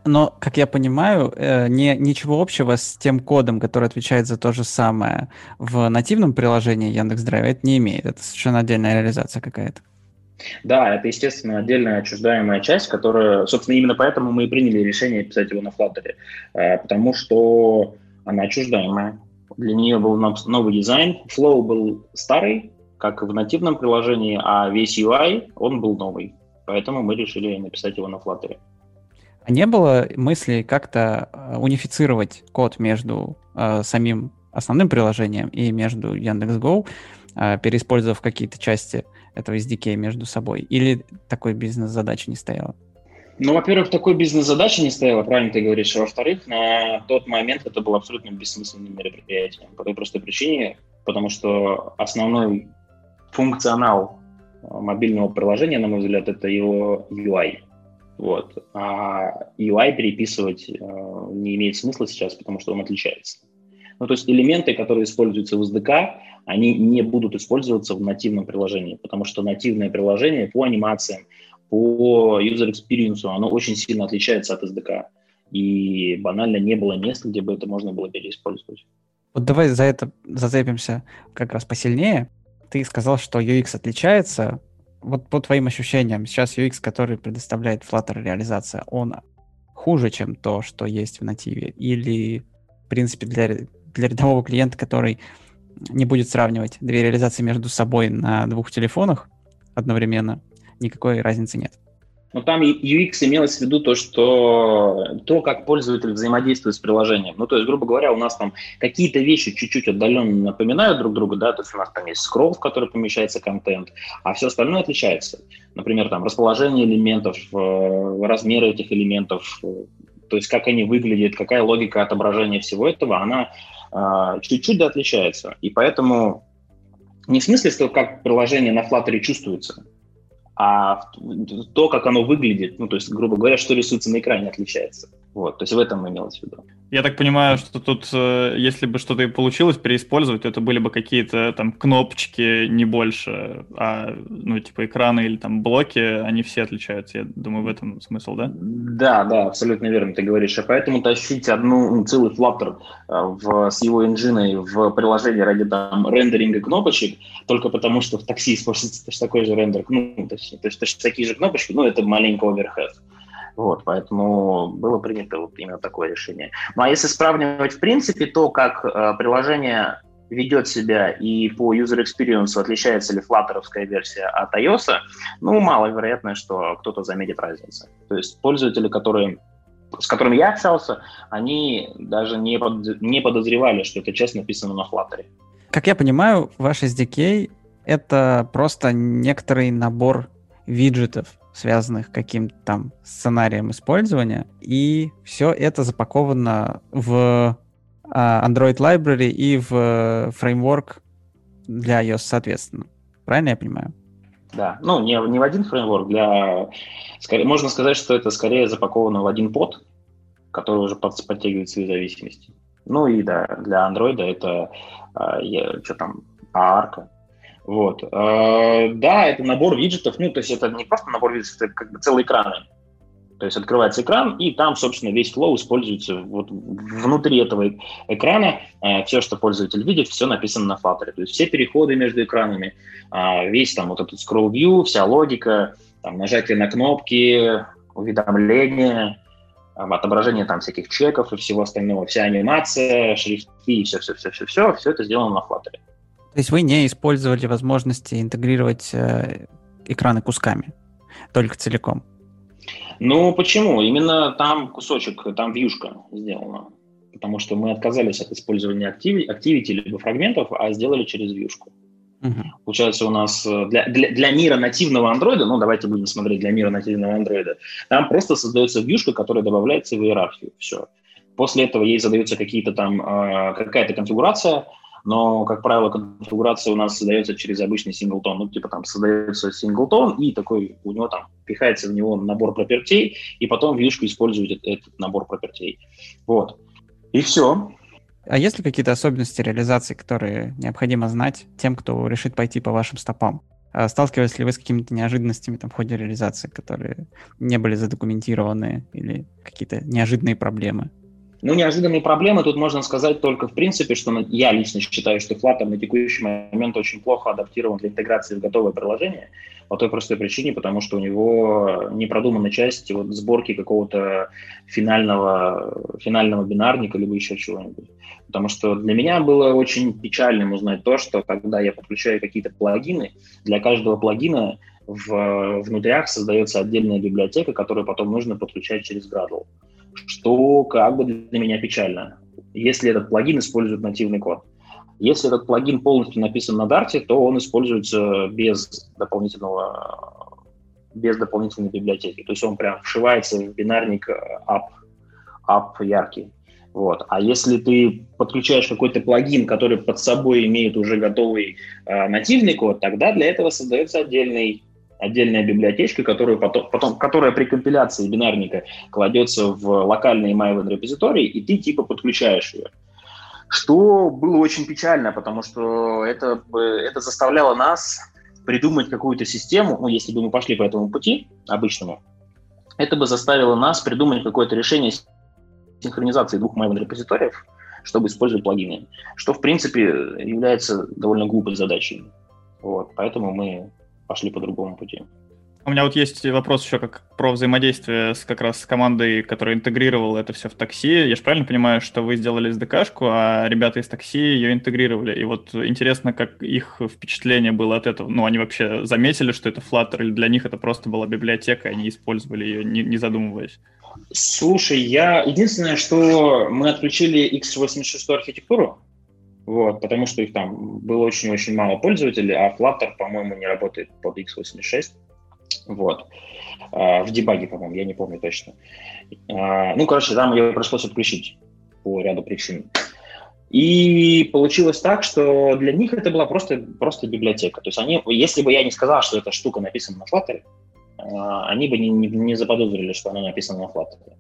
Но, как я понимаю, э, не, ничего общего с тем кодом, который отвечает за то же самое в нативном приложении Яндекс.Драйва, это не имеет. Это совершенно отдельная реализация какая-то. Да, это, естественно, отдельная отчуждаемая часть, которая, собственно, именно поэтому мы и приняли решение писать его на Flutter, э, потому что она отчуждаемая. Для нее был новый дизайн, Flow был старый, как в нативном приложении, а весь UI, он был новый. Поэтому мы решили написать его на Flutter. А не было мысли как-то э, унифицировать код между э, самим основным приложением и между Яндекс.Го, э, переиспользовав какие-то части этого SDK между собой? Или такой бизнес-задачи не стояло? Ну, во-первых, такой бизнес-задачи не стояло, правильно ты говоришь. А во-вторых, на тот момент это было абсолютно бессмысленным мероприятием. По той простой причине, потому что основной функционал э, мобильного приложения, на мой взгляд, это его UI. Вот. А UI переписывать э, не имеет смысла сейчас, потому что он отличается. Ну, то есть элементы, которые используются в SDK, они не будут использоваться в нативном приложении, потому что нативное приложение по анимациям, по user experience, оно очень сильно отличается от SDK. И банально не было места, где бы это можно было переиспользовать. Вот давай за это зацепимся как раз посильнее. Ты сказал, что UX отличается, вот по твоим ощущениям, сейчас UX, который предоставляет Flutter реализация, он хуже, чем то, что есть в нативе? Или в принципе, для, для рядового клиента, который не будет сравнивать две реализации между собой на двух телефонах одновременно, никакой разницы нет. Но там UX имелось в виду то, что то, как пользователь взаимодействует с приложением. Ну, то есть, грубо говоря, у нас там какие-то вещи чуть-чуть отдаленно напоминают друг друга, да, то есть у нас там есть скролл, в который помещается контент, а все остальное отличается. Например, там расположение элементов, э, размеры этих элементов, э, то есть как они выглядят, какая логика отображения всего этого, она чуть-чуть да отличается. И поэтому не в смысле, что как приложение на Flutter чувствуется, а то, как оно выглядит, ну, то есть, грубо говоря, что рисуется на экране, отличается. Вот, то есть в этом имелось в виду. Я так понимаю, что тут, э, если бы что-то и получилось переиспользовать, то это были бы какие-то там кнопочки, не больше, а, ну, типа экраны или там блоки, они все отличаются. Я думаю, в этом смысл, да? Да, да, абсолютно верно ты говоришь. А поэтому тащить одну, ну, целый Flutter э, в, с его инжиной в приложении ради там рендеринга кнопочек, только потому что в такси используется точно *laughs* такой же рендер, ну, точнее, то есть точно такие же кнопочки, ну, это маленький оверхед. Вот, поэтому было принято вот именно такое решение. Ну а если сравнивать в принципе то, как э, приложение ведет себя и по user experience отличается ли флаттеровская версия от iOS, ну, маловероятно, что кто-то заметит разницу. То есть пользователи, которые с которыми я общался, они даже не, под, не подозревали, что это часть написано на Flutter. Как я понимаю, ваш SDK — это просто некоторый набор виджетов, связанных каким-то там сценарием использования, и все это запаковано в а, Android Library и в фреймворк для iOS, соответственно. Правильно я понимаю? Да, ну не, не в один фреймворк, для... Скорее, можно сказать, что это скорее запаковано в один под, который уже под, подтягивает свои зависимости. Ну и да, для Android это а, я, что там, арка, вот. Э, да, это набор виджетов, ну, то есть это не просто набор виджетов, это как бы целый экран. То есть открывается экран, и там, собственно, весь флоу используется вот внутри этого экрана. Э, все, что пользователь видит, все написано на Flutter. То есть все переходы между экранами, э, весь там вот этот scroll view, вся логика, там, нажатие на кнопки, уведомления, отображение там всяких чеков и всего остального, вся анимация, шрифты и все-все-все-все-все, все это сделано на Flutter. То есть вы не использовали возможности интегрировать э, экраны кусками, только целиком? Ну, почему? Именно там кусочек, там вьюшка сделана. Потому что мы отказались от использования Activity либо фрагментов, а сделали через вьюшку. Uh-huh. Получается, у нас э, для, для, для мира нативного андроида, ну, давайте будем смотреть для мира нативного андроида, там просто создается вьюшка, которая добавляется в иерархию. Все. После этого ей задаются какие-то там, э, какая-то конфигурация, но, как правило, конфигурация у нас создается через обычный синглтон. Ну, типа там создается синглтон, и такой у него там пихается в него набор пропертей, и потом вьюшка использует этот, набор пропертей. Вот. И все. А есть ли какие-то особенности реализации, которые необходимо знать тем, кто решит пойти по вашим стопам? А сталкивались ли вы с какими-то неожиданностями там, в ходе реализации, которые не были задокументированы или какие-то неожиданные проблемы? Ну, неожиданные проблемы тут можно сказать только в принципе, что я лично считаю, что Flutter на текущий момент очень плохо адаптирован для интеграции в готовое приложение, по той простой причине, потому что у него не продумана часть вот, сборки какого-то финального, финального бинарника, либо еще чего-нибудь. Потому что для меня было очень печальным узнать то, что когда я подключаю какие-то плагины, для каждого плагина в внутрях создается отдельная библиотека, которую потом нужно подключать через Gradle что как бы для меня печально, если этот плагин использует нативный код. Если этот плагин полностью написан на Dart, то он используется без дополнительного без дополнительной библиотеки. То есть он прям вшивается в бинарник app, app яркий. Вот. А если ты подключаешь какой-то плагин, который под собой имеет уже готовый э, нативный код, тогда для этого создается отдельный отдельная библиотечка, которую потом, потом, которая при компиляции бинарника кладется в локальный email репозиторий, и ты типа подключаешь ее. Что было очень печально, потому что это, это заставляло нас придумать какую-то систему, ну, если бы мы пошли по этому пути обычному, это бы заставило нас придумать какое-то решение синхронизации двух mail репозиториев, чтобы использовать плагины, что, в принципе, является довольно глупой задачей. Вот, поэтому мы пошли по другому пути. У меня вот есть вопрос еще как про взаимодействие с как раз с командой, которая интегрировала это все в такси. Я же правильно понимаю, что вы сделали SDK-шку, а ребята из такси ее интегрировали. И вот интересно, как их впечатление было от этого. Ну, они вообще заметили, что это Flutter, или для них это просто была библиотека, и они использовали ее, не, не задумываясь? Слушай, я единственное, что мы отключили x86 архитектуру, вот, потому что их там было очень-очень мало пользователей, а Flutter, по-моему, не работает под x86. Вот. А, в дебаге, по-моему, я не помню точно. А, ну, короче, там ее пришлось отключить по ряду причин. И получилось так, что для них это была просто, просто библиотека. То есть они, если бы я не сказал, что эта штука написана на Flutter, а, они бы не, не, не заподозрили, что она написана на Flutter.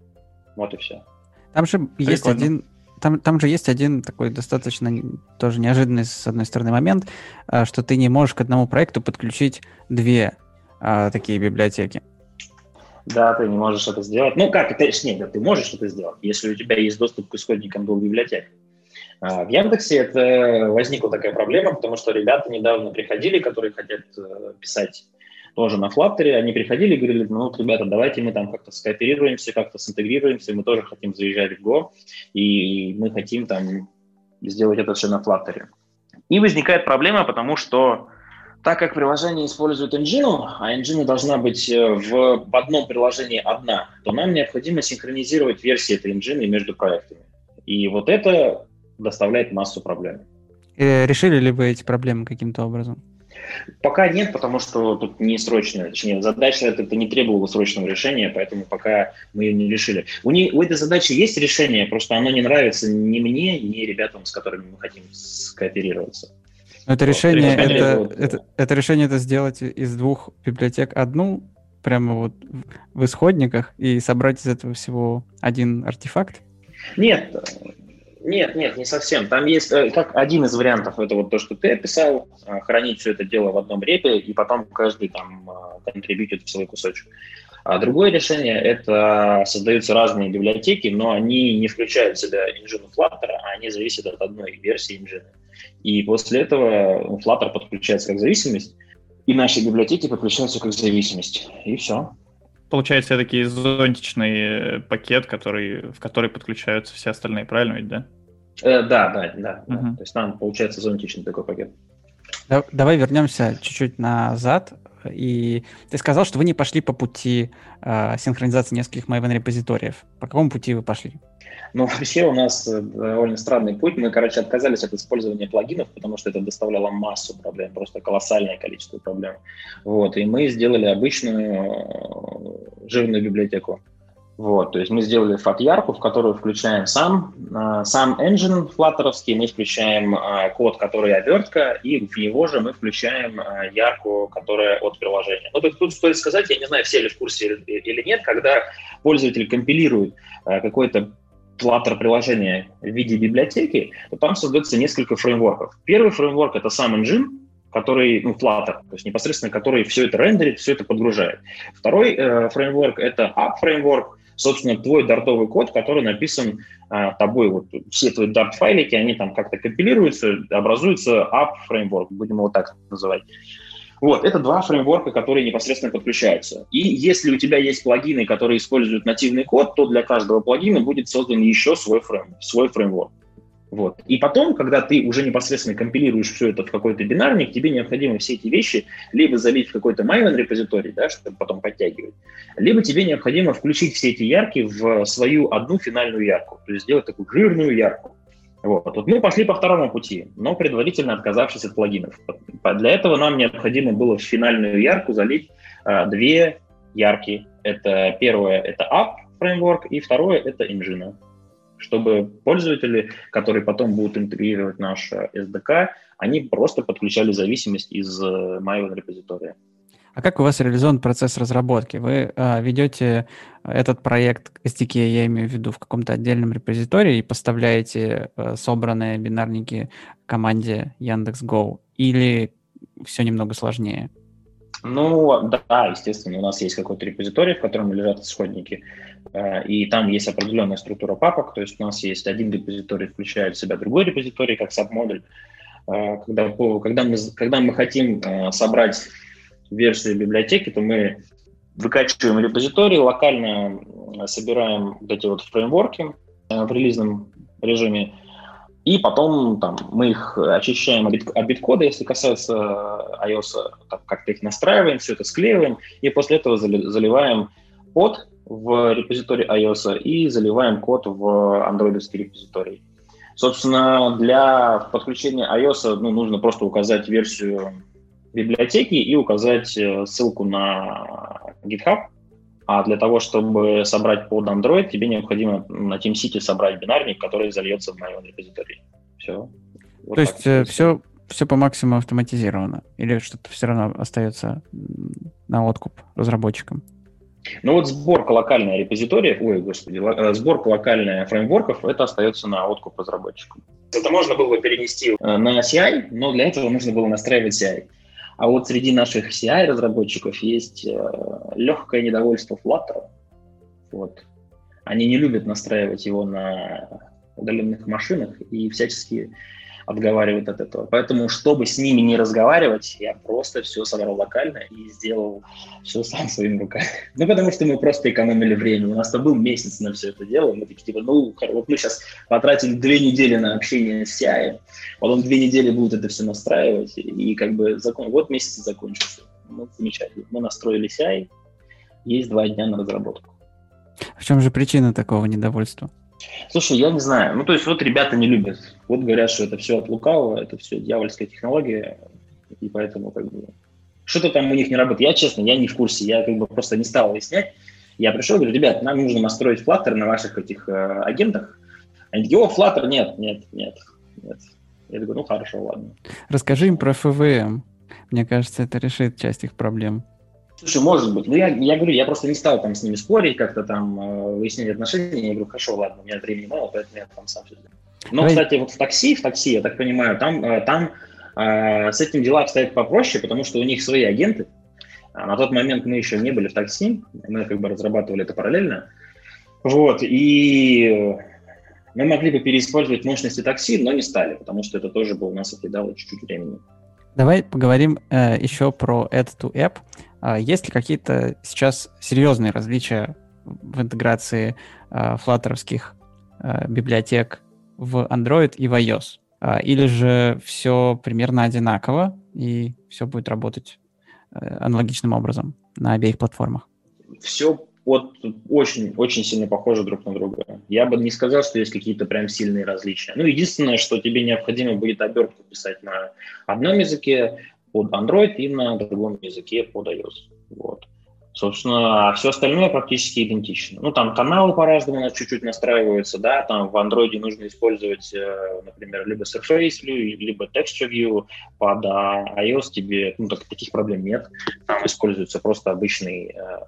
Вот и все. Там же Прикольно. есть один там, там же есть один такой достаточно тоже неожиданный, с одной стороны, момент, что ты не можешь к одному проекту подключить две а, такие библиотеки. Да, ты не можешь это сделать. Ну как, ты, нет, ты можешь это сделать, если у тебя есть доступ к исходникам двух библиотек. А в Яндексе это возникла такая проблема, потому что ребята недавно приходили, которые хотят э, писать тоже на Flutter, они приходили и говорили, ну вот, ребята, давайте мы там как-то скооперируемся, как-то синтегрируемся, мы тоже хотим заезжать в Go, и мы хотим там сделать это все на Flutter. И возникает проблема, потому что так как приложение использует engine, а engine должна быть э, в, в одном приложении одна, то нам необходимо синхронизировать версии этой engine между проектами. И вот это доставляет массу проблем. Э, решили ли вы эти проблемы каким-то образом? Пока нет, потому что тут не срочная, точнее, задача это, это не требовала срочного решения, поэтому пока мы ее не решили. У, не, у этой задачи есть решение, просто оно не нравится ни мне, ни ребятам, с которыми мы хотим скооперироваться. Это решение, решение это, это, это решение это сделать из двух библиотек одну, прямо вот в исходниках, и собрать из этого всего один артефакт? Нет, нет, нет, не совсем. Там есть э, как один из вариантов, это вот то, что ты описал, э, хранить все это дело в одном репе, и потом каждый там э, контрибьютит в свой кусочек. А другое решение – это создаются разные библиотеки, но они не включают в себя engine Flutter, а они зависят от одной версии engine. И после этого Flutter подключается как зависимость, и наши библиотеки подключаются как зависимость. И все. Получается, такие зонтичный э, пакет, который, в который подключаются все остальные, правильно ведь, да? Э, да, да, да. Да. То есть там получается зонтичный такой пакет. Давай вернемся чуть-чуть назад. И ты сказал, что вы не пошли по пути э, синхронизации нескольких Maven репозиториев. По какому пути вы пошли? Ну, вообще у нас э, довольно странный путь. Мы, короче, отказались от использования плагинов, потому что это доставляло массу проблем, просто колоссальное количество проблем. Вот, и мы сделали обычную э, жирную библиотеку. Вот, то есть мы сделали фат-ярку, в которую включаем сам, э, сам engine флаттеровский, мы включаем э, код, который обертка, и в него же мы включаем э, ярку, которая от приложения. Ну, тут, стоит сказать, я не знаю, все ли в курсе или, или нет, когда пользователь компилирует э, какой-то Flutter приложение в виде библиотеки, то там создается несколько фреймворков. Первый фреймворк — это сам engine, который, ну, Flutter, то есть непосредственно который все это рендерит, все это подгружает. Второй э, фреймворк — это App фреймворк, собственно, твой дартовый код, который написан а, тобой, вот все твои дарт-файлики, они там как-то компилируются, образуется app фреймворк, будем его так называть. Вот, это два фреймворка, которые непосредственно подключаются. И если у тебя есть плагины, которые используют нативный код, то для каждого плагина будет создан еще свой, фрейм, свой фреймворк. Вот. И потом, когда ты уже непосредственно компилируешь все это в какой-то бинарник, тебе необходимо все эти вещи либо залить в какой-то Maven репозиторий, да, чтобы потом подтягивать, либо тебе необходимо включить все эти ярки в свою одну финальную ярку, то есть сделать такую жирную ярку. Вот. вот мы пошли по второму пути, но предварительно отказавшись от плагинов. Для этого нам необходимо было в финальную ярку залить а, две ярки. Это первое – это App фреймворк, и второе – это Engine чтобы пользователи, которые потом будут интегрировать наш SDK, они просто подключали зависимость из э, Maven репозитория. А как у вас реализован процесс разработки? Вы а, ведете этот проект SDK, я имею в виду, в каком-то отдельном репозитории и поставляете а, собранные бинарники команде Яндекс.Го? Или все немного сложнее? Ну, да, естественно, у нас есть какой-то репозиторий, в котором лежат исходники, э, и там есть определенная структура папок, то есть у нас есть один репозиторий, включает в себя другой репозиторий, как сабмодуль. Э, когда, когда, мы, когда мы хотим э, собрать версию библиотеки, то мы выкачиваем репозиторий, локально собираем вот эти вот фреймворки в релизном режиме, и потом там, мы их очищаем от, биткода, если касается iOS, как-то их настраиваем, все это склеиваем, и после этого заливаем код в репозиторий iOS и заливаем код в андроидовский репозиторий. Собственно, для подключения iOS ну, нужно просто указать версию библиотеки и указать э, ссылку на GitHub. А для того, чтобы собрать под Android, тебе необходимо на TeamCity собрать бинарник, который зальется в моем репозитории. Все. Вот То есть э, все, все по максимуму автоматизировано? Или что-то все равно остается на откуп разработчикам? Ну вот сборка локальная репозитория, ой, господи, э, сборка локальная фреймворков, это остается на откуп разработчикам. Это можно было бы перенести э, на CI, но для этого нужно было настраивать CI. А вот среди наших CI-разработчиков есть э, легкое недовольство Flutter. Вот. Они не любят настраивать его на удаленных машинах и всячески отговаривают от этого. Поэтому, чтобы с ними не разговаривать, я просто все собрал локально и сделал все сам своими руками. *laughs* Ну, потому что мы просто экономили время. У нас-то был месяц на все это дело. Мы такие, типа, ну, вот мы сейчас потратили две недели на общение с CI, потом две недели будут это все настраивать, и как бы закон... вот месяц закончился. Ну, замечательно. Мы настроили CI, есть два дня на разработку. В чем же причина такого недовольства? Слушай, я не знаю. Ну, то есть вот ребята не любят. Вот говорят, что это все от лукавого, это все дьявольская технология, и поэтому как бы что-то там у них не работает. Я, честно, я не в курсе, я как бы просто не стал выяснять. Я пришел, говорю, ребят, нам нужно настроить Flutter на ваших этих э, агентах. Они такие, о, Flutter, нет, нет, нет, нет. Я говорю, ну хорошо, ладно. Расскажи им про FVM. Мне кажется, это решит часть их проблем. Слушай, может быть. Ну, я, я говорю, я просто не стал там с ними спорить, как-то там э, выяснять отношения. Я говорю, хорошо, ладно, у меня времени мало, поэтому я там сам все сделаю. Но, Давай. кстати, вот в такси, в такси, я так понимаю, там, э, там э, с этим дела обстоят попроще, потому что у них свои агенты. А на тот момент мы еще не были в такси, мы как бы разрабатывали это параллельно. Вот, и мы могли бы переиспользовать мощности такси, но не стали, потому что это тоже бы у нас отъедало чуть-чуть времени. Давай поговорим э, еще про Add-to-App. А есть ли какие-то сейчас серьезные различия в интеграции э, флаттеровских э, библиотек в Android и в iOS? Или же все примерно одинаково и все будет работать э, аналогичным образом на обеих платформах? Все вот очень, очень сильно похожи друг на друга. Я бы не сказал, что есть какие-то прям сильные различия. Ну, единственное, что тебе необходимо будет обертку писать на одном языке под Android и на другом языке под iOS. Вот. Собственно, а все остальное практически идентично. Ну, там каналы по-разному у нас чуть-чуть настраиваются, да, там в Android нужно использовать, э, например, либо Surface View, либо Texture View, под iOS тебе, ну, так, таких проблем нет. Там используется просто обычный э,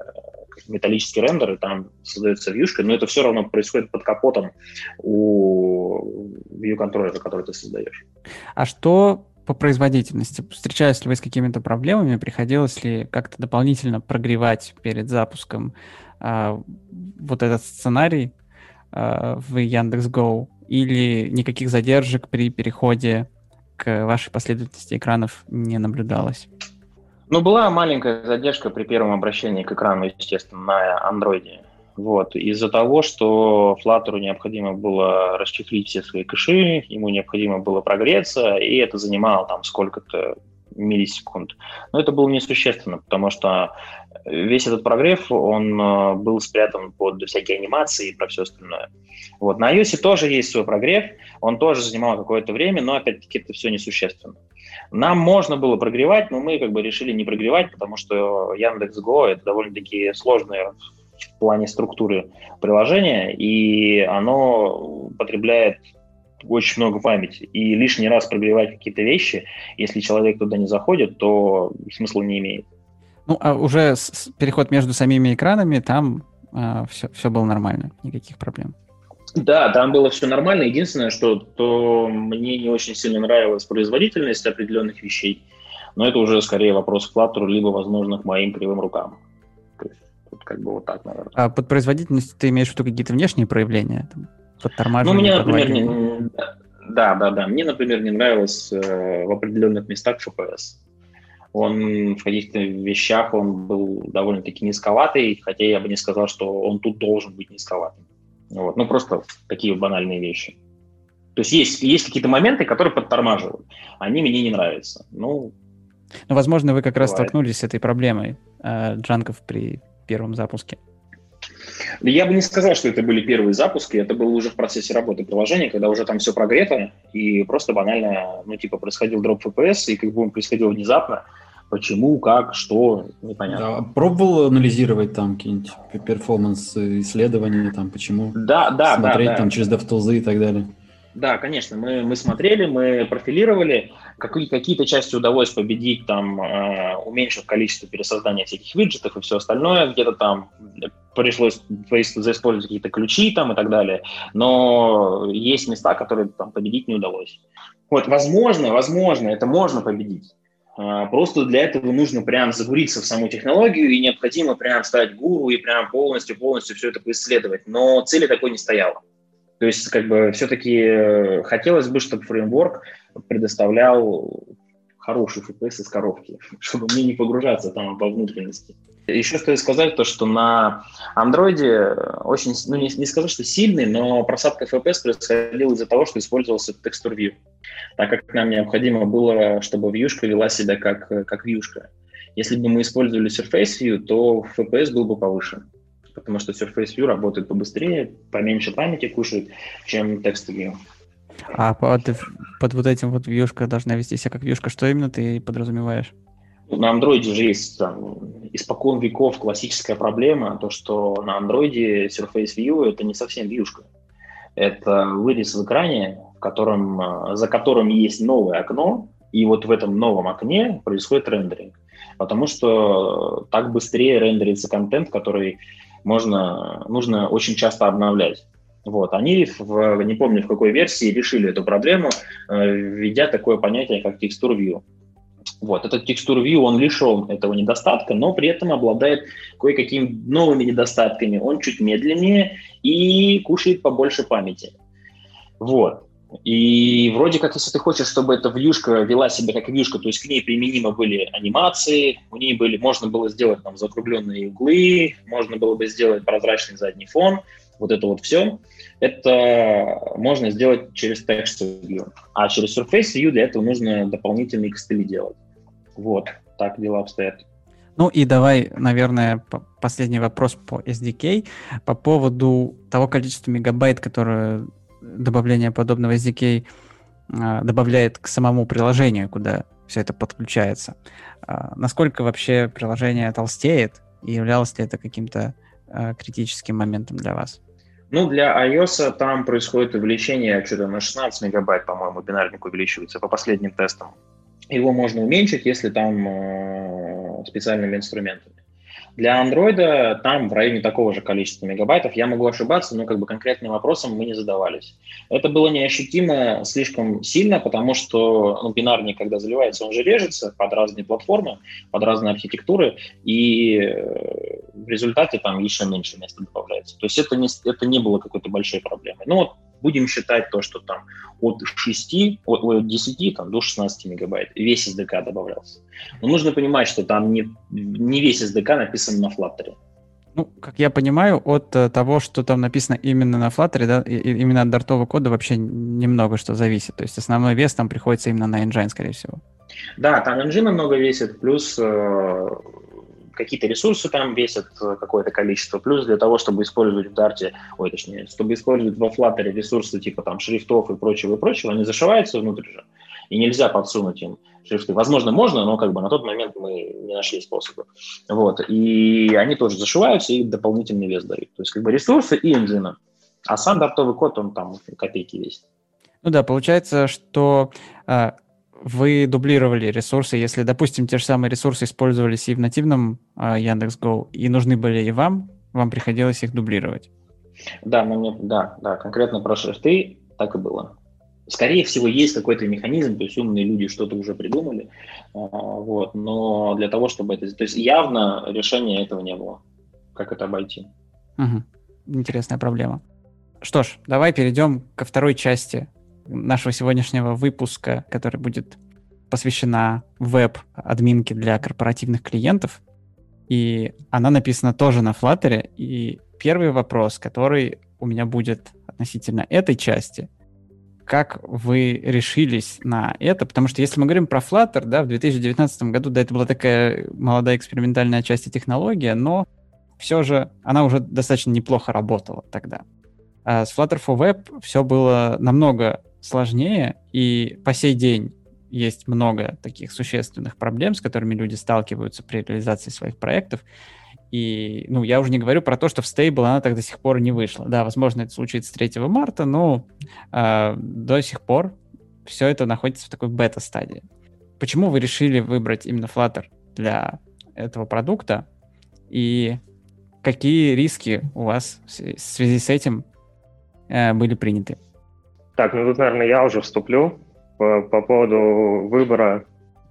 металлический рендер, и там создается вьюшка, но это все равно происходит под капотом у view контроллера, который ты создаешь. А что по производительности. Встречались ли вы с какими-то проблемами? Приходилось ли как-то дополнительно прогревать перед запуском а, вот этот сценарий а, в Яндекс.Го? Или никаких задержек при переходе к вашей последовательности экранов не наблюдалось? Ну, была маленькая задержка при первом обращении к экрану, естественно, на андроиде. Вот. Из-за того, что Flutter необходимо было расчехлить все свои кэши, ему необходимо было прогреться, и это занимало там сколько-то миллисекунд. Но это было несущественно, потому что весь этот прогрев, он э, был спрятан под всякие анимации и про все остальное. Вот. На iOS тоже есть свой прогрев, он тоже занимал какое-то время, но опять-таки это все несущественно. Нам можно было прогревать, но мы как бы решили не прогревать, потому что Яндекс.Го это довольно-таки сложная в плане структуры приложения, и оно потребляет очень много памяти. И лишний раз прогревать какие-то вещи, если человек туда не заходит, то смысла не имеет. Ну, а уже с, переход между самими экранами, там а, все, все было нормально, никаких проблем. Да, там было все нормально. Единственное, что то мне не очень сильно нравилась производительность определенных вещей, но это уже скорее вопрос к Flutter, либо, возможно, к моим кривым рукам. Тут как бы вот так, наверное. А под производительностью ты имеешь в виду какие-то внешние проявления? ну, мне, например, не, да, да, да. Мне, например, не нравилось э, в определенных местах FPS. он в каких-то вещах он был довольно-таки низковатый, хотя я бы не сказал, что он тут должен быть низковатым. Вот. Ну, просто такие банальные вещи. То есть есть, есть какие-то моменты, которые подтормаживают. Они мне не нравятся. Ну, ну возможно, вы как раз столкнулись с этой проблемой э, джанков при первом запуске. Я бы не сказал, что это были первые запуски, это было уже в процессе работы приложения, когда уже там все прогрето, и просто банально, ну, типа, происходил дроп FPS, и как бы он происходил внезапно, почему, как, что, непонятно. Да, пробовал анализировать там какие-нибудь перформанс исследования, там, почему? Да, да, Смотреть да, да. там через DevTools и так далее. Да, конечно, мы, мы смотрели, мы профилировали, какие, какие-то части удалось победить, там, э, уменьшив количество пересоздания всяких виджетов и все остальное, где-то там пришлось заиспользовать какие-то ключи там и так далее, но есть места, которые там победить не удалось. Вот, возможно, возможно, это можно победить. Э, просто для этого нужно прям загуриться в саму технологию, и необходимо прям стать гуру и прям полностью-полностью все это поисследовать. Но цели такой не стояло. То есть, как бы, все-таки э, хотелось бы, чтобы фреймворк предоставлял хороший FPS из коробки, *laughs* чтобы мне не погружаться там во внутренности. Еще стоит сказать то, что на андроиде очень, ну не, не сказать, что сильный, но просадка FPS происходила из-за того, что использовался текстур view, так как нам необходимо было, чтобы вьюшка вела себя как, как вьюшка. Если бы мы использовали Surface View, то FPS был бы повышен потому что Surface View работает побыстрее, поменьше памяти кушает, чем Text View. А под, под вот этим вот вьюшка должна вести себя как вьюшка, что именно ты подразумеваешь? На андроиде же есть там, испокон веков классическая проблема, то, что на андроиде Surface View это не совсем вьюшка. Это вырез в экране, в котором, за которым есть новое окно, и вот в этом новом окне происходит рендеринг. Потому что так быстрее рендерится контент, который можно, нужно очень часто обновлять. Вот, они, в, не помню в какой версии, решили эту проблему, э, введя такое понятие, как текстур view. Вот, этот текстур view, он лишен этого недостатка, но при этом обладает кое-какими новыми недостатками. Он чуть медленнее и кушает побольше памяти. Вот. И вроде как, если ты хочешь, чтобы эта вьюшка вела себя как вьюшка, то есть к ней применимы были анимации, у ней были, можно было сделать там закругленные углы, можно было бы сделать прозрачный задний фон, вот это вот все, это можно сделать через Text View. А через Surface View для этого нужно дополнительные костыли делать. Вот, так дела обстоят. Ну и давай, наверное, последний вопрос по SDK по поводу того количества мегабайт, которое добавление подобного SDK а, добавляет к самому приложению, куда все это подключается. А, насколько вообще приложение толстеет и являлось ли это каким-то а, критическим моментом для вас? Ну, для iOS там происходит увеличение что-то на 16 мегабайт, по-моему, бинарник увеличивается по последним тестам. Его можно уменьшить, если там э, специальными инструментами. Для андроида там в районе такого же количества мегабайтов. Я могу ошибаться, но как бы конкретным вопросом мы не задавались. Это было неощутимо слишком сильно, потому что ну, бинарник, когда заливается, он же режется под разные платформы, под разные архитектуры, и э, в результате там еще меньше места добавляется. То есть это не, это не было какой-то большой проблемой. Ну вот будем считать то, что там от 6, от, от 10 там, до 16 мегабайт весь SDK добавлялся. Но нужно понимать, что там не, не весь SDK написан на Flutter. Ну, как я понимаю, от uh, того, что там написано именно на Flutter, да, и, именно от дартового кода вообще немного что зависит. То есть основной вес там приходится именно на engine, скорее всего. Да, там engine много весит, плюс э, какие-то ресурсы там весят э, какое-то количество, плюс для того, чтобы использовать в Dart, ой, точнее, чтобы использовать во Flutter ресурсы типа там шрифтов и прочего, и прочего, они зашиваются внутрь же, и нельзя подсунуть им шрифты. Возможно, можно, но как бы на тот момент мы не нашли способа. Вот, и они тоже зашиваются и дополнительный вес дают. То есть как бы ресурсы и engine. А сам дартовый код, он там копейки весит. Ну да, получается, что а, вы дублировали ресурсы, если, допустим, те же самые ресурсы использовались и в нативном э, Яндекс.Го, и нужны были и вам, вам приходилось их дублировать. Да, мне, да, да, конкретно про шрифты так и было. Скорее всего, есть какой-то механизм, то есть умные люди что-то уже придумали, а, вот, но для того, чтобы это... То есть явно решения этого не было. Как это обойти? Угу. Интересная проблема. Что ж, давай перейдем ко второй части нашего сегодняшнего выпуска, который будет посвящена веб-админке для корпоративных клиентов, и она написана тоже на Flutter. И первый вопрос, который у меня будет относительно этой части, как вы решились на это? Потому что если мы говорим про Flutter, да, в 2019 году, да, это была такая молодая экспериментальная часть и технология, но все же она уже достаточно неплохо работала тогда. А с Flutter for Web все было намного сложнее, и по сей день есть много таких существенных проблем, с которыми люди сталкиваются при реализации своих проектов. И, ну, я уже не говорю про то, что в Stable она так до сих пор не вышла. Да, возможно, это случится 3 марта, но э, до сих пор все это находится в такой бета-стадии. Почему вы решили выбрать именно Flutter для этого продукта? И какие риски у вас в связи с этим э, были приняты? Так, ну тут, наверное, я уже вступлю по, по поводу выбора.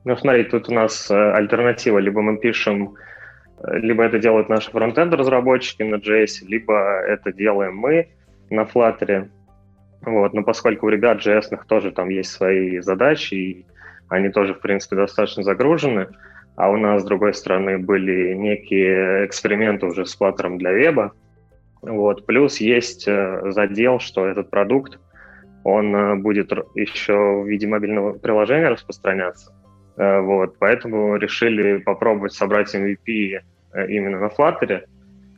Ну, смотри, тут у нас э, альтернатива. Либо мы пишем, э, либо это делают наши фронтенд-разработчики на JS, либо это делаем мы на Flutter. Вот, но поскольку у ребят JS тоже там есть свои задачи, и они тоже, в принципе, достаточно загружены, а у нас, с другой стороны, были некие эксперименты уже с Flutter для веба, вот, плюс есть э, задел, что этот продукт он э, будет еще в виде мобильного приложения распространяться. Э, вот, поэтому решили попробовать собрать MVP э, именно на Flutter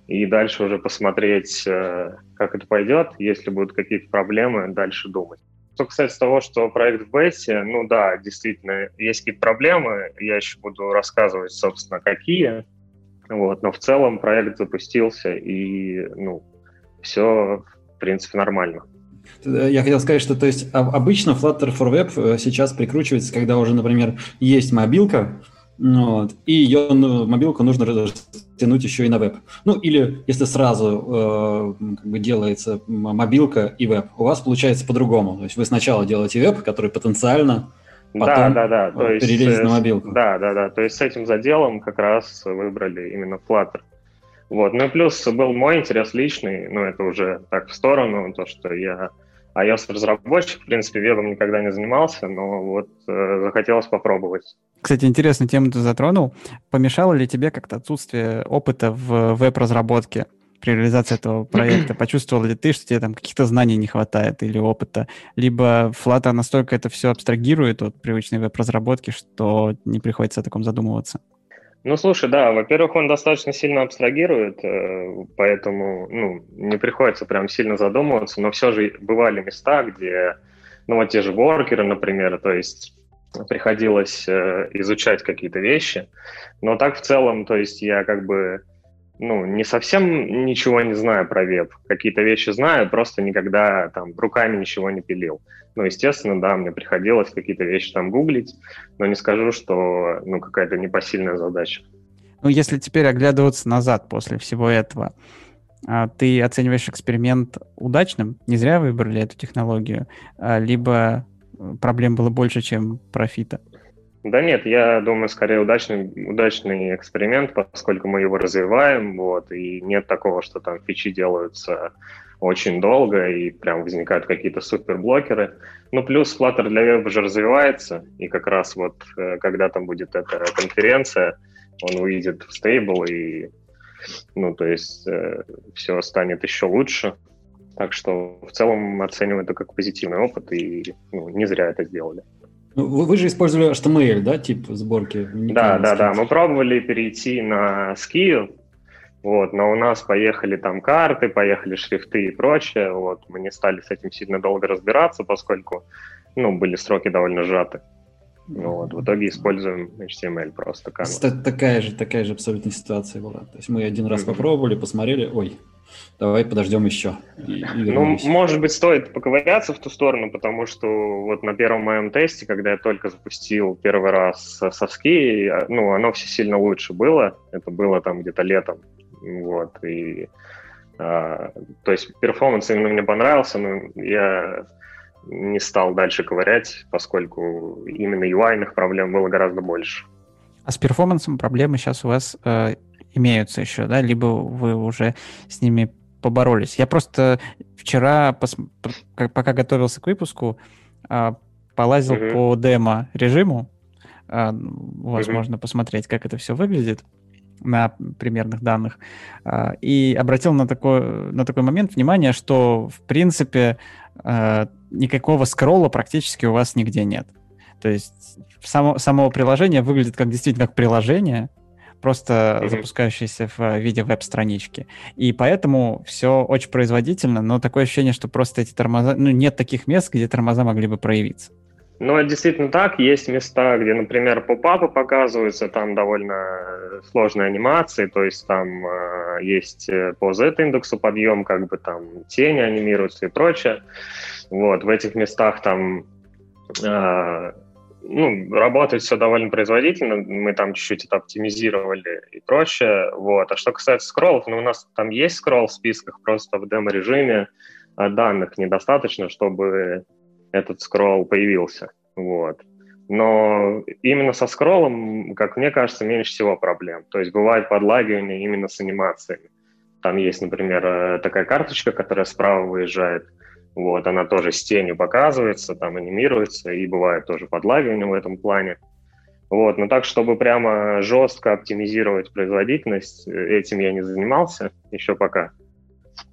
и дальше уже посмотреть, как это пойдет. Если будут какие-то проблемы, дальше думать. Что касается того, что проект в бете, ну да, действительно, есть какие-то проблемы, я еще буду рассказывать, собственно, какие. Вот, но в целом проект запустился, и ну, все, в принципе, нормально. Э, я хотел сказать, что то есть обычно Flutter for Web э, сейчас прикручивается, когда уже, например, есть мобилка, вот, и ее ну, мобилку нужно растянуть еще и на веб. Ну, или если сразу э, как бы делается мобилка и веб, у вас получается по-другому. То есть вы сначала делаете веб, который потенциально потом да, да, да. То есть, перелезет на мобилку. Да, да, да. То есть с этим заделом как раз выбрали именно Flutter. Вот. Ну и плюс был мой интерес личный, ну это уже так в сторону, то, что я iOS-разработчик, в принципе, вебом никогда не занимался, но вот э, захотелось попробовать. Кстати, интересную тему ты затронул. Помешало ли тебе как-то отсутствие опыта в веб-разработке при реализации этого *clears throat* проекта? Почувствовал ли ты, что тебе там каких-то знаний не хватает или опыта? Либо Flutter настолько это все абстрагирует от привычной веб-разработки, что не приходится о таком задумываться? Ну, слушай, да, во-первых, он достаточно сильно абстрагирует, э, поэтому, ну, не приходится прям сильно задумываться, но все же бывали места, где, ну, вот те же воркеры, например, то есть приходилось э, изучать какие-то вещи, но так в целом, то есть я как бы ну, не совсем ничего не знаю про веб. Какие-то вещи знаю, просто никогда там руками ничего не пилил. Ну, естественно, да, мне приходилось какие-то вещи там гуглить, но не скажу, что, ну, какая-то непосильная задача. Ну, если теперь оглядываться назад после всего этого, а, ты оцениваешь эксперимент удачным? Не зря выбрали эту технологию? А, либо проблем было больше, чем профита? Да нет, я думаю, скорее удачный, удачный эксперимент, поскольку мы его развиваем, вот, и нет такого, что там фичи делаются очень долго и прям возникают какие-то суперблокеры. Ну, плюс Flutter для веба уже развивается, и как раз вот э, когда там будет эта конференция, он выйдет в стейбл, и, ну, то есть э, все станет еще лучше. Так что в целом оцениваю это как позитивный опыт, и ну, не зря это сделали. Ну, вы, вы же использовали HTML, да, тип сборки? Да, да, да. Мы пробовали перейти на Ski, вот, но у нас поехали там карты, поехали шрифты и прочее. Вот, мы не стали с этим сильно долго разбираться, поскольку, ну, были сроки довольно сжаты. Ну, вот, в итоге используем HTML просто. Canvas. Такая же, такая же абсолютная ситуация была. То есть мы один раз mm-hmm. попробовали, посмотрели, ой, давай подождем еще. И, и ну, может быть, стоит поковыряться в ту сторону, потому что вот на первом моем тесте, когда я только запустил первый раз соски, ну, оно все сильно лучше было. Это было там где-то летом. Вот, и а, то есть перформанс именно мне понравился, но я не стал дальше ковырять, поскольку именно UI проблем было гораздо больше. А с перформансом проблемы сейчас у вас э, имеются еще, да? Либо вы уже с ними поборолись? Я просто вчера, пос... пока готовился к выпуску, э, полазил угу. по демо-режиму а, у вас mm-hmm. можно посмотреть, как это все выглядит на примерных данных. А, и обратил на такой, на такой момент внимание, что, в принципе, а, никакого скролла практически у вас нигде нет. То есть само, само приложение выглядит как действительно как приложение, просто mm-hmm. запускающееся в виде веб-странички. И поэтому все очень производительно, но такое ощущение, что просто эти тормоза... Ну, нет таких мест, где тормоза могли бы проявиться. Ну, это действительно так. Есть места, где, например, попапы показываются, там довольно сложные анимации, то есть там э, есть э, по Z-индексу подъем, как бы там тени анимируются и прочее. Вот, в этих местах там э, ну, работает все довольно производительно, мы там чуть-чуть это оптимизировали и прочее, вот. А что касается скроллов, ну, у нас там есть скролл в списках, просто в демо-режиме а данных недостаточно, чтобы этот скролл появился. Вот. Но именно со скроллом, как мне кажется, меньше всего проблем. То есть бывает подлагивание именно с анимациями. Там есть, например, э, такая карточка, которая справа выезжает. Вот, она тоже с тенью показывается, там анимируется, и бывает тоже подлагивание в этом плане. Вот, но так, чтобы прямо жестко оптимизировать производительность, э, этим я не занимался еще пока,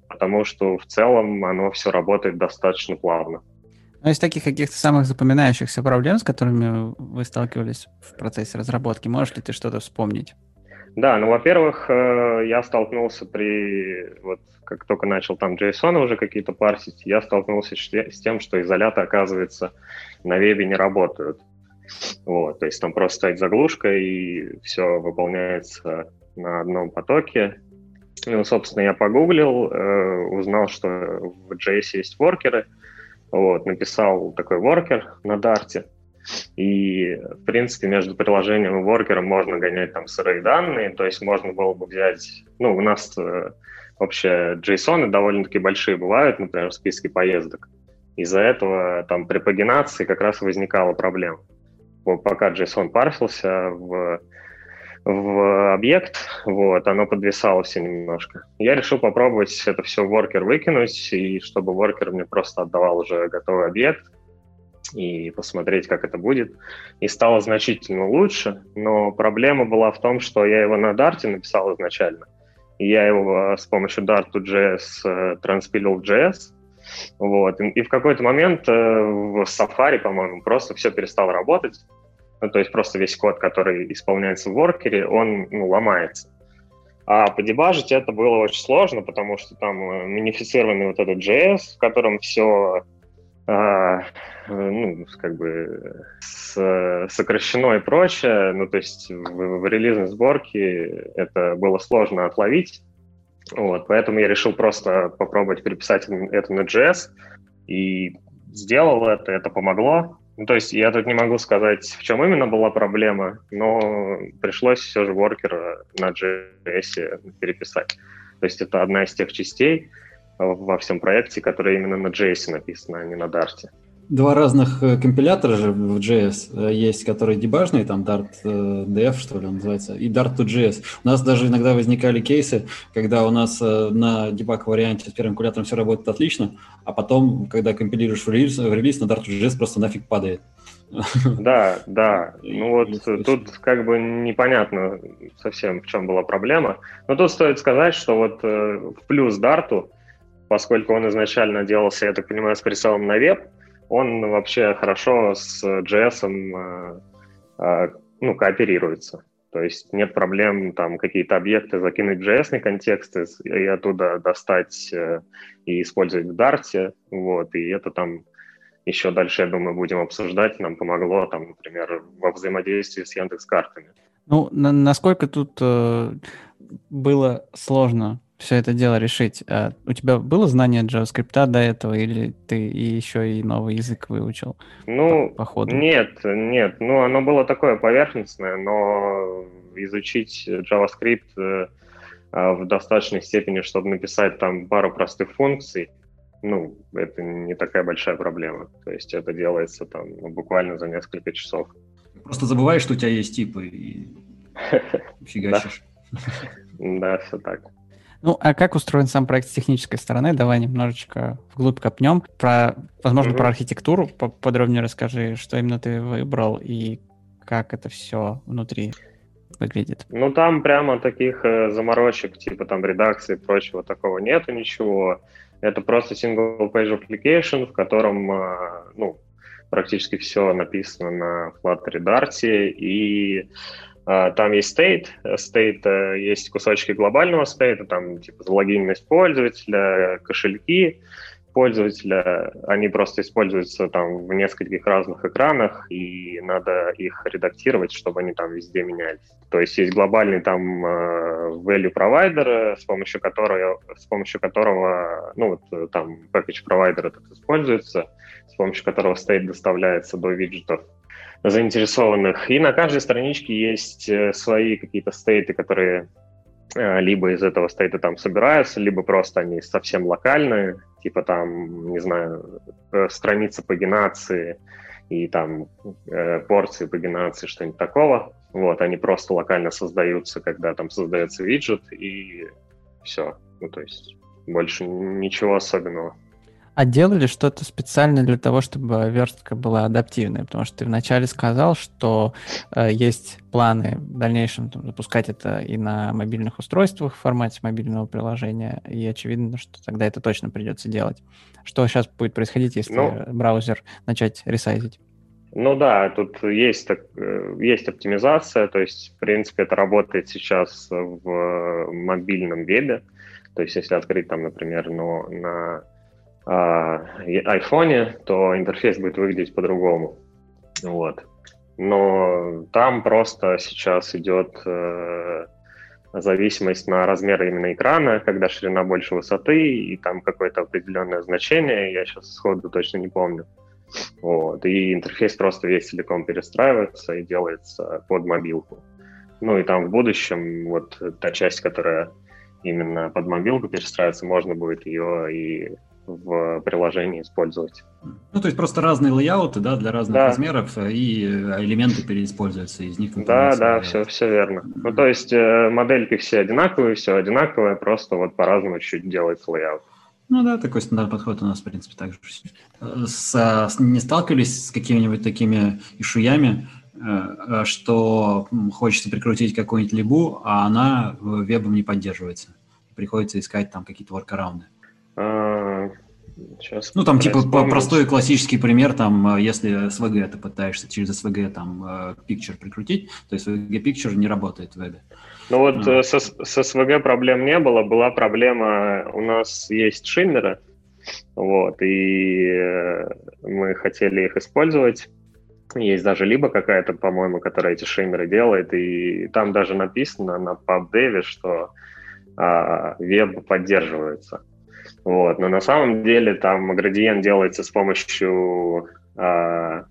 потому что в целом оно все работает достаточно плавно. Но из таких каких-то самых запоминающихся проблем, с которыми вы сталкивались в процессе разработки, можешь ли ты что-то вспомнить? Да, ну, во-первых, э, я столкнулся при, вот как только начал там JSON уже какие-то парсить, я столкнулся с тем, что изоляты, оказывается, на вебе не работают. Вот, то есть там просто стоит заглушка, и все выполняется на одном потоке. Ну, собственно, я погуглил, э, узнал, что в JS есть воркеры — вот, написал такой воркер на Dart, и, в принципе, между приложением и воркером можно гонять там сырые данные, то есть можно было бы взять, ну, у нас э, вообще JSON довольно-таки большие бывают, например, в списке поездок. Из-за этого там при пагинации как раз возникала проблема. Пока JSON парсился в в объект, вот, оно подвисало все немножко. Я решил попробовать это все в worker выкинуть, и чтобы worker мне просто отдавал уже готовый объект, и посмотреть, как это будет. И стало значительно лучше, но проблема была в том, что я его на Dart написал изначально, и я его э, с помощью Dart.js э, транспилил в JS, вот, и в какой-то момент э, в Safari, по-моему, просто все перестало работать, ну, то есть просто весь код, который исполняется в воркере, он ну, ломается. А подебажить это было очень сложно, потому что там минифицированный вот этот JS, в котором все а, ну, как бы с, сокращено и прочее. Ну, то есть в, в релизной сборке это было сложно отловить. Вот, поэтому я решил просто попробовать переписать это на JS и сделал это, это помогло. Ну, то есть я тут не могу сказать, в чем именно была проблема, но пришлось все же воркер на JS переписать. То есть это одна из тех частей во всем проекте, которая именно на JS написана, а не на Dart два разных э, компилятора же в JS э, есть, которые дебажные, там Dart э, DF, что ли он называется, и Dart2JS. У нас даже иногда возникали кейсы, когда у нас на дебаг варианте с первым калькулятором все работает отлично, а потом, когда компилируешь в релиз, в релиз на Dart2JS просто нафиг падает. Да, да. *laughs* Ну вот тут как бы непонятно совсем, в чем была проблема. Но тут стоит сказать, что вот в плюс Dart, поскольку он изначально делался, я так понимаю, с прицелом на веб, он вообще хорошо с JS э, э, ну, кооперируется. То есть нет проблем там какие-то объекты закинуть в JS контексты и оттуда достать э, и использовать в Dart. Вот, и это там еще дальше, я думаю, будем обсуждать. Нам помогло, там, например, во взаимодействии с Яндекс.Картами. Ну, на насколько тут э, было сложно все это дело решить. А у тебя было знание JavaScript до этого, или ты еще и новый язык выучил? Ну, по, по ходу? нет, нет. Ну, оно было такое поверхностное, но изучить JavaScript э, а, в достаточной степени, чтобы написать там пару простых функций, ну, это не такая большая проблема. То есть это делается там буквально за несколько часов. Просто забываешь, что у тебя есть типы и *laughs* фигачишь. Да, *laughs* все так. Ну, а как устроен сам проект с технической стороны? Давай немножечко вглубь копнем. Про, возможно, mm-hmm. про архитектуру подробнее расскажи, что именно ты выбрал и как это все внутри выглядит? Ну, там прямо таких э, заморочек, типа там редакции и прочего такого нету ничего. Это просто single-page application, в котором, э, ну, практически все написано на Flutter Dart, и там есть state, state э, есть кусочки глобального стейта, там типа залогиненность пользователя, кошельки, пользователя, они просто используются там в нескольких разных экранах, и надо их редактировать, чтобы они там везде менялись. То есть есть глобальный там э, value provider, с помощью которого, с помощью которого ну, вот, там package provider этот используется, с помощью которого state доставляется до виджетов заинтересованных. И на каждой страничке есть э, свои какие-то стейты, которые э, либо из этого стейта там собираются, либо просто они совсем локальные, типа там, не знаю, э, страница пагинации и там порции пагинации, что-нибудь такого. Вот, они просто локально создаются, когда там создается виджет, и все. Ну, то есть больше ничего особенного. А делали что-то специально для того, чтобы верстка была адаптивной? Потому что ты вначале сказал, что э, есть планы в дальнейшем там, запускать это и на мобильных устройствах в формате мобильного приложения, и очевидно, что тогда это точно придется делать. Что сейчас будет происходить, если ну, браузер начать ресайзить? Ну да, тут есть, так, э, есть оптимизация, то есть, в принципе, это работает сейчас в мобильном вебе. То есть, если открыть там, например, ну, на iPhone, то интерфейс будет выглядеть по-другому. Вот. Но там просто сейчас идет э, зависимость на размер именно экрана, когда ширина больше высоты, и там какое-то определенное значение, я сейчас сходу точно не помню. Вот. И интерфейс просто весь целиком перестраивается и делается под мобилку. Ну и там в будущем вот та часть, которая именно под мобилку перестраивается, можно будет ее и в приложении использовать. Ну, то есть просто разные layout ы, да, для разных да. размеров, и элементы переиспользуются из них. Да, да, все, все верно. Mm-hmm. Ну, то есть э, модельки все одинаковые, все одинаковое, просто вот по-разному чуть делается layout. Ну да, такой стандартный подход у нас, в принципе, также. С, с, не сталкивались с какими-нибудь такими issue ями, э, что хочется прикрутить какую-нибудь либу, а она вебом не поддерживается. Приходится искать там какие-то воркараунды. А, сейчас ну, там, типа, вспомнить. простой классический пример, там, а, если SVG ты пытаешься через SVG там а, picture прикрутить, то есть SVG picture не работает в вебе. Ну вот а. со, со SVG проблем не было, была проблема, у нас есть шиммеры, вот, и э, мы хотели их использовать. Есть даже либо какая-то, по-моему, которая эти шиммеры делает, и там даже написано на PubDev, что а, веб поддерживается. Вот. Но на самом деле там градиент делается с помощью... Э,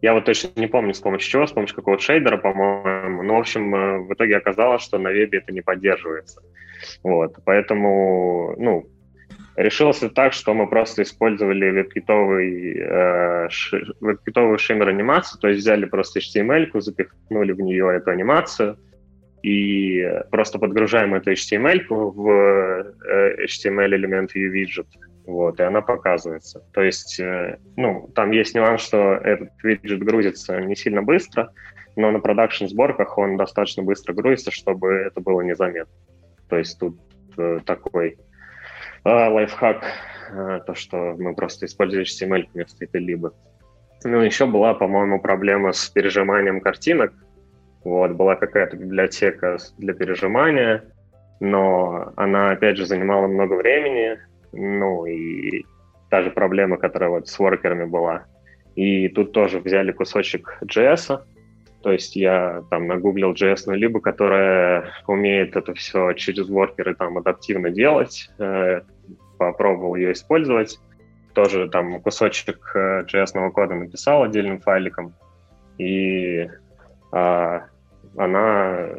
я вот точно не помню, с помощью чего, с помощью какого-то шейдера, по-моему. Но, в общем, э, в итоге оказалось, что на вебе это не поддерживается. Вот. Поэтому, ну, решилось так, что мы просто использовали веб-китовый, э, веб-китовую шиммер-анимацию, то есть взяли просто HTML-ку, запихнули в нее эту анимацию – и просто подгружаем эту HTML в э, HTML-элемент ViewWidget, вот, и она показывается. То есть, э, ну, там есть нюанс, что этот виджет грузится не сильно быстро, но на продакшн-сборках он достаточно быстро грузится, чтобы это было незаметно. То есть тут э, такой лайфхак, то, что мы просто используем HTML вместо этой либо. Ну, еще была, по-моему, проблема с пережиманием картинок, вот, была какая-то библиотека для пережимания, но она, опять же, занимала много времени, ну, и та же проблема, которая вот с воркерами была. И тут тоже взяли кусочек JS, то есть я там нагуглил JS либо которая умеет это все через воркеры там адаптивно делать, э, попробовал ее использовать. Тоже там кусочек э, JS кода написал отдельным файликом. И а, она,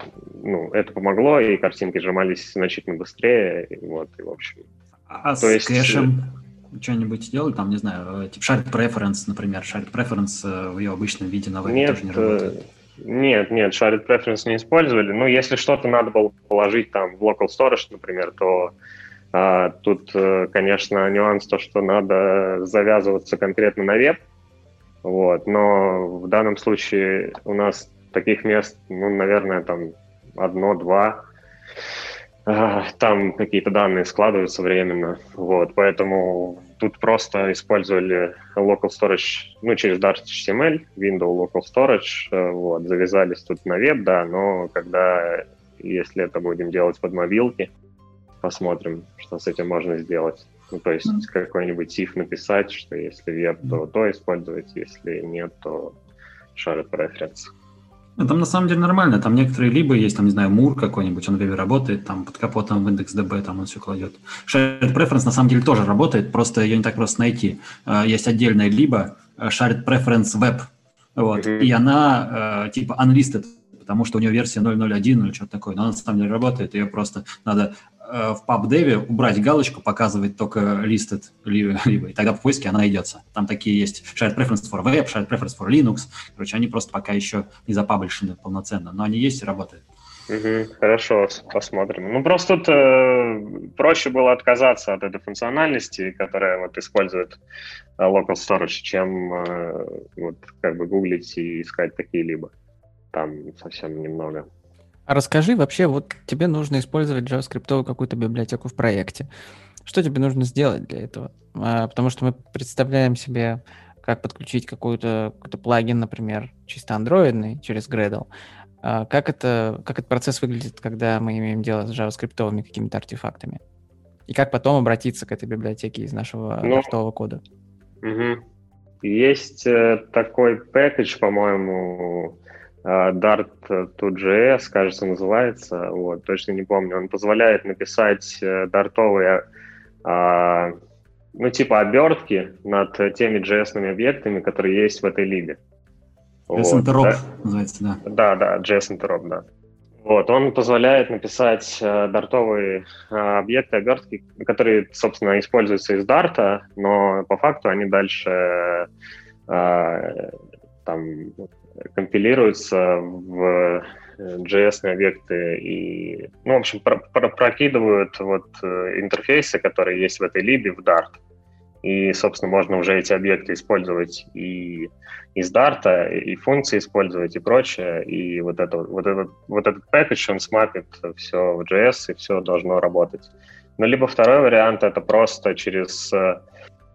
ну, это помогло, и картинки сжимались значительно быстрее, и вот, и в общем. А то с есть... кэшем что-нибудь делали, там, не знаю, типа shared preference, например, shared preference э, в ее обычном виде на вебе тоже не работает? Э, нет, нет, shared preference не использовали. Ну, если что-то надо было положить там в local storage, например, то а, тут, э, конечно, нюанс то, что надо завязываться конкретно на веб, Вот. Но в данном случае у нас таких мест, ну, наверное, там одно-два. Там какие-то данные складываются временно. Вот. Поэтому тут просто использовали local storage, ну, через Dart HTML, window local storage, э, вот, завязались тут на веб, да, но когда, если это будем делать под мобилки, посмотрим, что с этим можно сделать. Ну, то есть mm-hmm. какой-нибудь if написать, что если веб, то то использовать, если нет, то shared preference. Ну, там на самом деле нормально. Там некоторые либо есть, там, не знаю, Мур какой-нибудь, он в вебе работает, там под капотом в индекс DB, там он все кладет. Shared Preference на самом деле тоже работает, просто ее не так просто найти. А, есть отдельная либо э, Shared Preference Web, вот, mm-hmm. и она э, типа unlisted, потому что у нее версия 0.01 или что-то такое, но она на самом деле работает, ее просто надо Э, в PubDev убрать галочку, показывать только listed либо, либо, и тогда в поиске она найдется. Там такие есть shared preference for web, shared preference for Linux. Короче, они просто пока еще не запаблишены полноценно, но они есть и работают. Угу, хорошо, посмотрим. Ну, просто тут э, проще было отказаться от этой функциональности, которая вот использует э, local storage, чем э, вот как бы гуглить и искать какие-либо. Там совсем немного. А расскажи вообще, вот тебе нужно использовать JavaScript какую-то библиотеку в проекте. Что тебе нужно сделать для этого? А, потому что мы представляем себе, как подключить какой-то какой плагин, например, чисто андроидный через Gradle. А, как, это, как этот процесс выглядит, когда мы имеем дело с JavaScript какими-то артефактами? И как потом обратиться к этой библиотеке из нашего ну, кода? Угу. Есть э, такой пэкэдж, по-моему, а, Dart2.js, кажется, называется, вот, точно не помню. Он позволяет написать э, дартовые, а, ну, типа обертки над теми JS объектами, которые есть в этой либе. JS вот, Interop да? называется, да. Да, да, JS Interop, да. Вот, он позволяет написать э, дартовые э, объекты, обертки, которые, собственно, используются из дарта, но по факту они дальше э, там компилируются в JS э, объекты и, ну, в общем, про про прокидывают вот э, интерфейсы, которые есть в этой либе в Dart. И, собственно, можно уже эти объекты использовать и из Dart, и функции использовать, и прочее. И вот, это, вот, этот, вот этот package, он смапит все в JS, и все должно работать. Ну, либо второй вариант — это просто через э,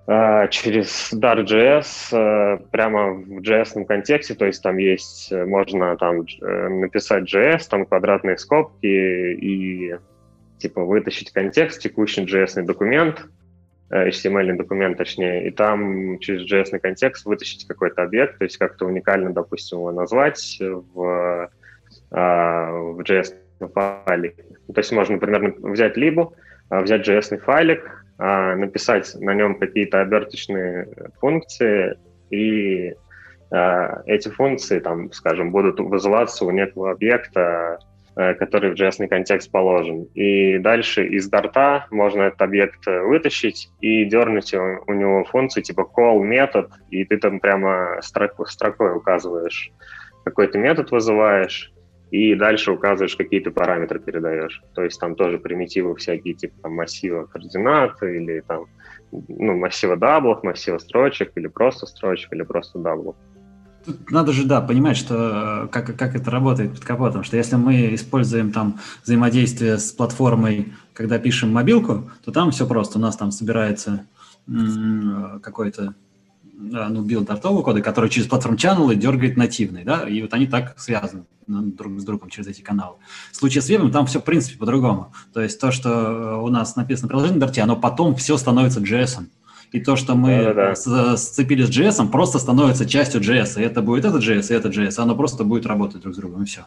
через Dart.js э, прямо в JS контексте, то есть там есть, э, можно там э, написать JS, там квадратные скобки и типа вытащить контекст, текущий JS документ, HTML документ точнее, и там через JS контекст вытащить какой-то объект, то есть как-то уникально, допустим, его назвать в, в JS файле. То есть можно, например, взять либо, взять JS файлик, написать на нем какие-то оберточные функции, и а, эти функции, там, скажем, будут вызываться у некого объекта, а, который в JS контекст положен. И дальше из Dart а можно этот объект вытащить и дернуть у него функцию типа call метод, и ты там прямо строк, строкой указываешь, какой то метод вызываешь, и дальше указываешь, какие ты параметры передаешь. То есть там тоже примитивы всякие, типа там массива координат или там ну, массива даблов, массива строчек, или просто строчек, или просто даблов. Тут надо же, да, понимать, что э, как, как это работает под капотом, что если мы используем там взаимодействие с платформой, когда пишем мобилку, то там все просто. У нас там собирается какой-то ну, build дартового кода, который через platform channel дергает нативный, да, и вот они так связаны ну, друг с другом через эти каналы. В случае с вебом там все, в принципе, по-другому. То есть то, что э, у нас написано приложение Dart, оно потом все становится JS. И то, что мы да, да, сцепили с JS, просто становится частью JS. И это будет этот JS, и этот JS. Оно просто будет работать друг с другом, и все.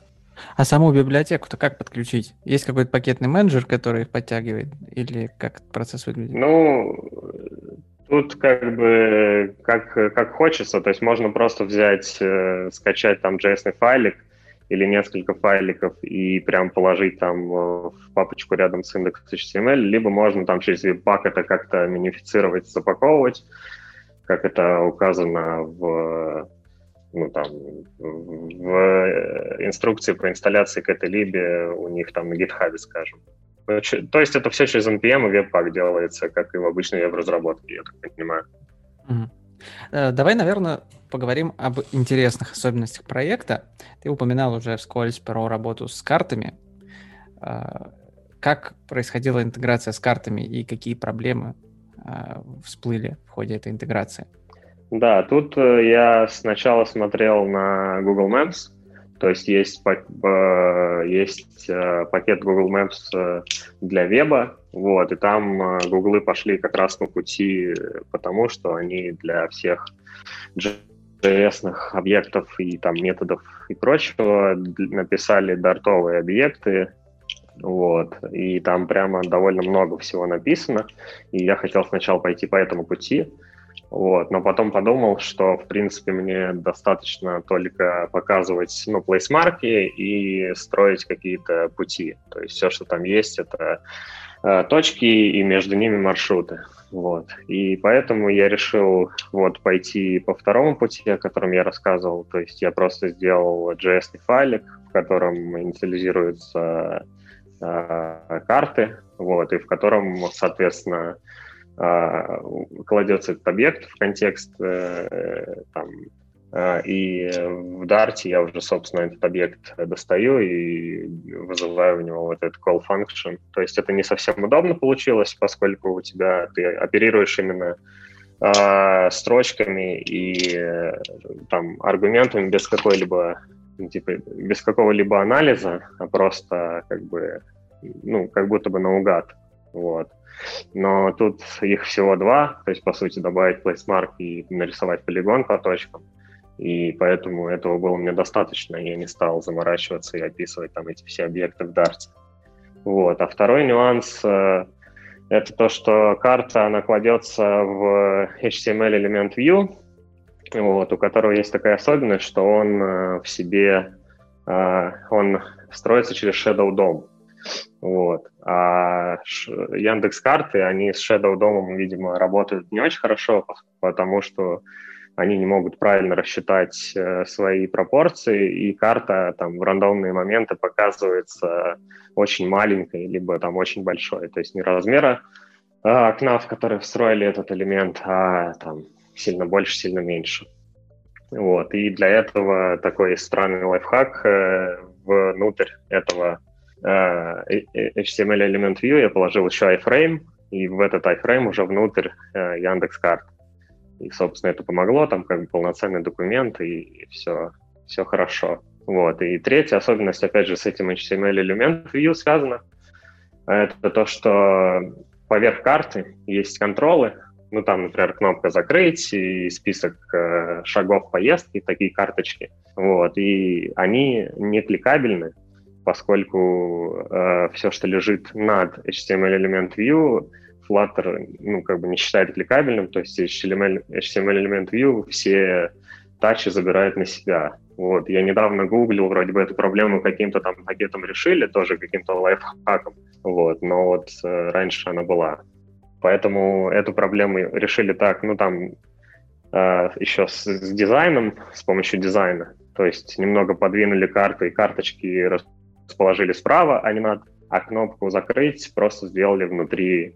А саму библиотеку-то как подключить? Есть какой-то пакетный менеджер, который их подтягивает? Или как процесс выглядит? Ну, Тут как бы как, как хочется, то есть можно просто взять, э, скачать там JS файлик или несколько файликов и прям положить там э, в папочку рядом с индексом HTML, либо можно там через Webpack это как-то минифицировать, запаковывать, как это указано в ну, там, в э, инструкции по инсталляции к этой либе у них там на GitHub, скажем. То есть это все через NPM и Webpack делается, как и в обычной веб-разработке, я так понимаю. Э, давай, наверное, поговорим об интересных особенностях проекта. Ты упоминал уже вскользь про работу с картами. Э, как происходила интеграция с картами и какие проблемы э, всплыли в ходе этой интеграции? Да, тут я сначала смотрел на Google Maps, то есть есть, есть пакет Google Maps для веба, вот, и там Гуглы пошли как раз по пути, потому что они для всех js объектов и там методов и прочего написали дартовые объекты, вот, и там прямо довольно много всего написано, и я хотел сначала пойти по этому пути, вот, но потом подумал, что, в принципе, мне достаточно только показывать, ну, плейсмарки и строить какие-то пути, то есть все, что там есть, это э, точки и между ними маршруты. Вот. И поэтому я решил вот пойти по второму пути, о котором я рассказывал. То есть я просто сделал JS файлик, в котором инициализируются э, карты, вот, и в котором, соответственно, кладется этот объект в контекст э, там, а, и в Dart я уже, собственно, этот объект достаю и вызываю в него вот этот call function. То есть это не совсем удобно получилось, поскольку у тебя ты оперируешь именно э, строчками и э, там аргументами без какой-либо ну, типа без какого-либо анализа, а просто как бы ну как будто бы наугад, вот. Но тут их всего два, то есть по сути добавить placemark и нарисовать полигон по точкам и поэтому этого было мне достаточно, я не стал заморачиваться и описывать там эти все объекты в Dart. Вот. А второй нюанс э, это то, что карта, она кладется в HTML элемент view, вот, у которого есть такая особенность, что он э, в себе, э, он строится через Shadow DOM. Вот. А Яндекс карты, они с Shadow DOM, видимо, работают не очень хорошо, потому что они не могут правильно рассчитать э, свои пропорции, и карта там в рандомные моменты показывается очень маленькой, либо там очень большой. То есть не размера э, окна, в который встроили этот элемент, а там сильно больше, сильно меньше. Вот. И для этого такой странный лайфхак э, внутрь этого HTML элемент view я положил еще iframe, и в этот iframe уже внутрь э, Яндекс карт. И, собственно, это помогло, там как бы полноценный документ, и все, все хорошо. Вот. И третья особенность, опять же, с этим HTML элемент view связана, это то, что поверх карты есть контролы, ну, там, например, кнопка «Закрыть» и список э, шагов поездки, такие карточки. Вот, и они не кликабельны, поскольку э, все, что лежит над HTML элемент view, Flutter, ну, как бы не считает кликабельным, то есть HTML, HTML элемент view все тачи забирает на себя. Вот. Я недавно гуглил, вроде бы эту проблему каким-то там пакетом решили, тоже каким-то лайфхаком, вот, но вот э, раньше она была. Поэтому эту проблему решили так, ну, там э, еще с, с дизайном, с помощью дизайна, то есть немного подвинули карты и карточки расположили справа, а не надо, а кнопку «Закрыть» просто сделали внутри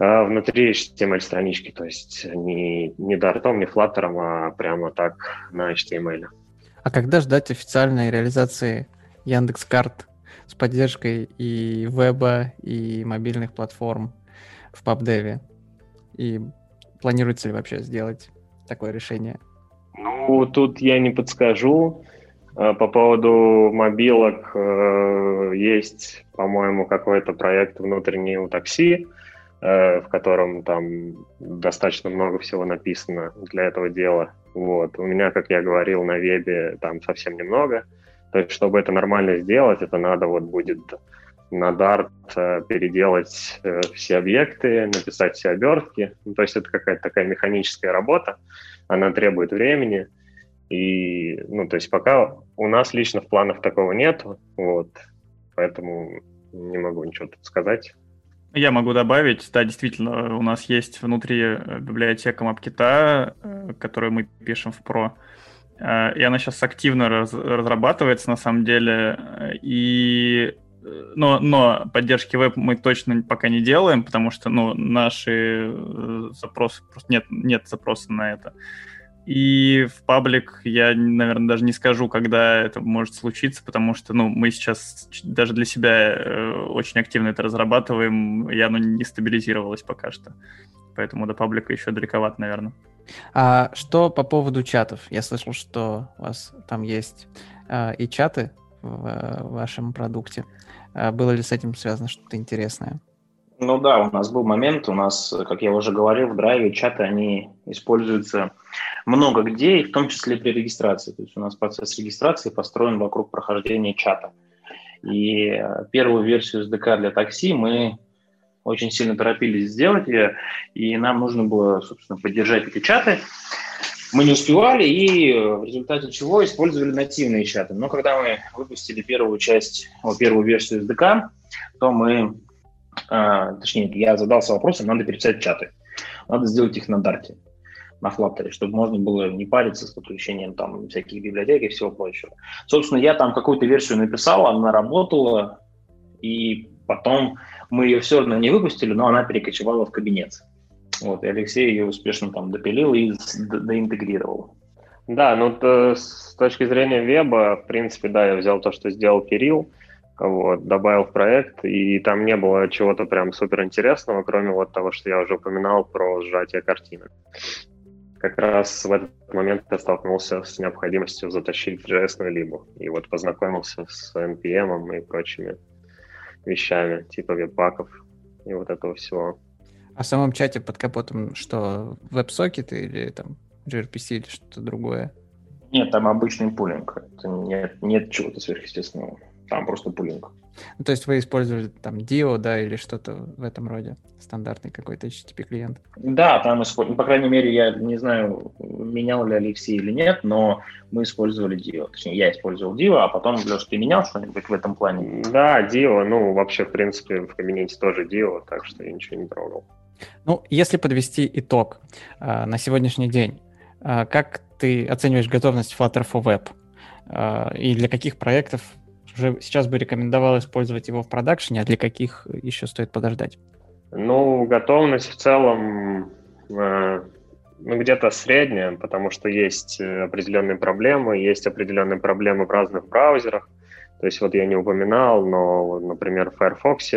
а внутри HTML-странички, то есть не, не дартом, не флаттером, а прямо так на HTML. А когда ждать официальной реализации Яндекс Карт с поддержкой и веба, и мобильных платформ в PubDev? И планируется ли вообще сделать такое решение? Ну, тут я не подскажу. А, по поводу мобилок э, есть, по-моему, какой-то проект внутренний у такси, Э, в котором там достаточно много всего написано для этого дела. Вот. У меня, как я говорил, на вебе там совсем немного. То есть, чтобы это нормально сделать, это надо вот будет на Dart э, переделать э, все объекты, написать все обертки. Ну, то есть это какая-то такая механическая работа, она требует времени. И, ну, то есть пока у нас лично в планах такого нет, вот, поэтому не могу ничего тут сказать. Я могу добавить, да, действительно, у нас есть внутри э, библиотека MapKit, э, которую мы пишем в Pro, э, и она сейчас активно раз, разрабатывается на самом деле, и но, но поддержки веб мы точно пока не делаем, потому что ну, наши запросы, просто нет, нет запроса на это. И в паблик я, наверное, даже не скажу, когда это может случиться, потому что ну, мы сейчас даже для себя э, очень активно это разрабатываем, и оно не стабилизировалось пока что. Поэтому до паблика еще далековато, наверное. А что по поводу чатов? Я слышал, что у вас там есть э, и чаты в, в вашем продукте. А было ли с этим связано что-то интересное? Ну да, у нас был момент, у нас, как я уже говорил, в драйве чаты, они используются много где, и в том числе при регистрации. То есть у нас процесс регистрации построен вокруг прохождения чата. И э, первую версию SDK для такси мы очень сильно торопились сделать ее, и нам нужно было, собственно, поддержать эти чаты. Мы не успевали, и э, в результате чего использовали нативные чаты. Но когда мы выпустили первую часть, первую версию SDK, то мы а, точнее, я задался вопросом, надо переписать чаты. Надо сделать их на Дарте, на Flutter, чтобы можно было не париться с подключением там всяких библиотек и всего прочего. Собственно, я там какую-то версию написал, она работала, и потом мы ее все равно не выпустили, но она перекочевала в кабинет. Вот, и Алексей ее успешно там допилил и доинтегрировал. Да, ну то, с точки зрения веба, в принципе, да, я взял то, что сделал Кирилл, вот, добавил в проект, и там не было чего-то прям супер интересного, кроме вот того, что я уже упоминал про сжатие картинок. Как раз в этот момент я столкнулся с необходимостью затащить JS либо, и вот познакомился с NPM и прочими вещами, типа веб-паков и вот этого всего. А в самом чате под капотом что, веб-сокеты или там gRPC или что-то другое? Нет, там обычный пулинг. Это нет, нет чего-то сверхъестественного. Там просто пулинг. Ну, то есть вы использовали там Dio, да, или что-то в этом роде? Стандартный какой-то HTTP клиент? Да, там использовали. Ну, по крайней мере, я не знаю, менял ли Алексей или нет, но мы использовали Dio. Точнее, я использовал Dio, а потом, Леш, ты менял что-нибудь в этом плане? Да, Dio. Ну, вообще, в принципе, в кабинете тоже Dio, так что я ничего не трогал. Ну, если подвести итог э, на сегодняшний день, э, как ты оцениваешь готовность Flutter for Web? Э, и для каких проектов уже сейчас бы рекомендовал использовать его в продакшене, а для каких еще стоит подождать? Ну, готовность в целом э, ну, где-то средняя, потому что есть э, определенные проблемы, есть определенные проблемы в разных браузерах. То есть вот я не упоминал, но, например, в Firefox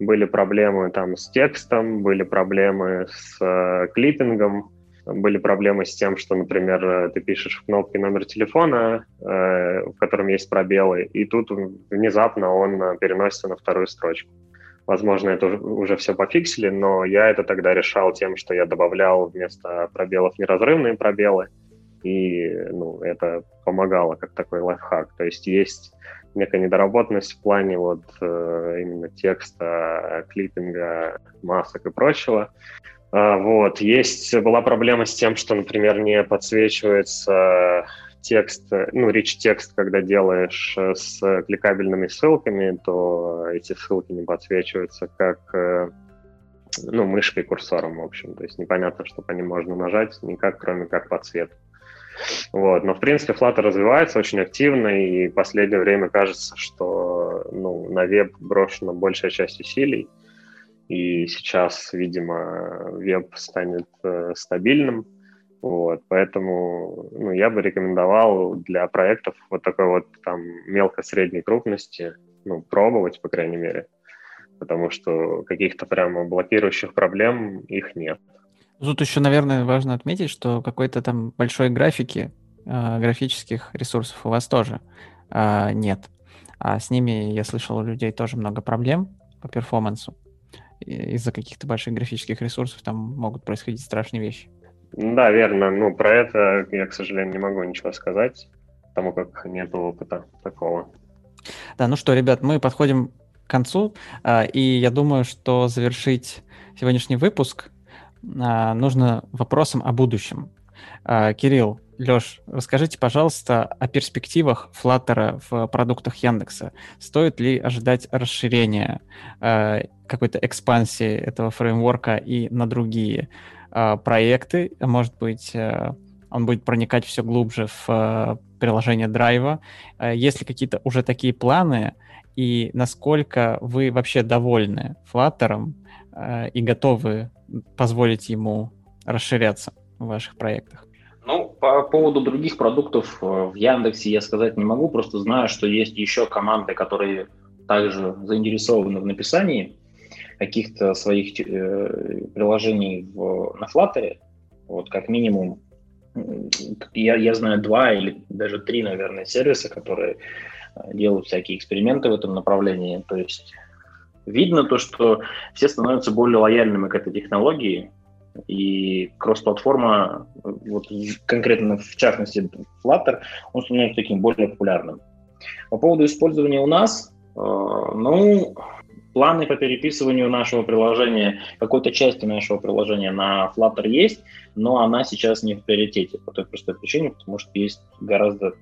были проблемы там с текстом, были проблемы с э, клиппингом, были проблемы с тем, что, например, э, ты пишешь в кнопке номер телефона, э, в котором есть пробелы, и тут внезапно он э, переносится на вторую строчку. Возможно, это уже все пофиксили, но я это тогда решал тем, что я добавлял вместо пробелов неразрывные пробелы, и ну, это помогало как такой лайфхак. То есть есть некая недоработанность в плане вот именно текста, клиппинга, масок и прочего. А, вот. Есть, была проблема с тем, что, например, не подсвечивается текст, ну, rich текст, когда делаешь э, с кликабельными ссылками, то эти ссылки не подсвечиваются как э, ну, мышкой, курсором, в общем. То есть непонятно, что по ним можно нажать, никак, кроме как по цвету. Вот. Но, в принципе, Flutter развивается очень активно, и в последнее время кажется, что ну, на веб брошена большая часть усилий. И сейчас, видимо, веб станет э, стабильным. Вот, поэтому ну, я бы рекомендовал для проектов вот такой вот там мелко-средней крупности ну, пробовать, по крайней мере, потому что каких-то прямо блокирующих проблем их нет. Тут еще, наверное, важно отметить, что какой-то там большой графики, э, графических ресурсов у вас тоже э, нет. А с ними, я слышал, у людей тоже много проблем по перформансу из-за каких-то больших графических ресурсов там могут происходить страшные вещи. Да, верно. Ну, про это я, к сожалению, не могу ничего сказать, потому как нет опыта такого. Да, ну что, ребят, мы подходим к концу, а, и я думаю, что завершить сегодняшний выпуск а, нужно вопросом о будущем. А, Кирилл, Леш, расскажите, пожалуйста, о перспективах Flutter в продуктах Яндекса. Стоит ли ожидать расширения, э, какой-то экспансии этого фреймворка и на другие э, проекты? Может быть, э, он будет проникать все глубже в приложение драйва? Есть ли какие-то уже такие планы? и насколько вы вообще довольны Flutter и готовы позволить ему расширяться в ваших проектах? Ну, по поводу других продуктов э, в Яндексе я сказать не могу, просто знаю, что есть еще команды, которые также заинтересованы в написании каких-то своих э, приложений в, на Flutter. Вот как минимум, я, я знаю два или даже три, наверное, сервиса, которые э, делают всякие эксперименты в этом направлении. То есть видно то, что все становятся более лояльными к этой технологии, и кросс-платформа, вот конкретно в частности Flutter, он становится таким более популярным. По поводу использования у нас, э, ну, планы по переписыванию нашего приложения, какой-то части нашего приложения на Flutter есть, но она сейчас не в приоритете по той простой причине, потому что есть гораздо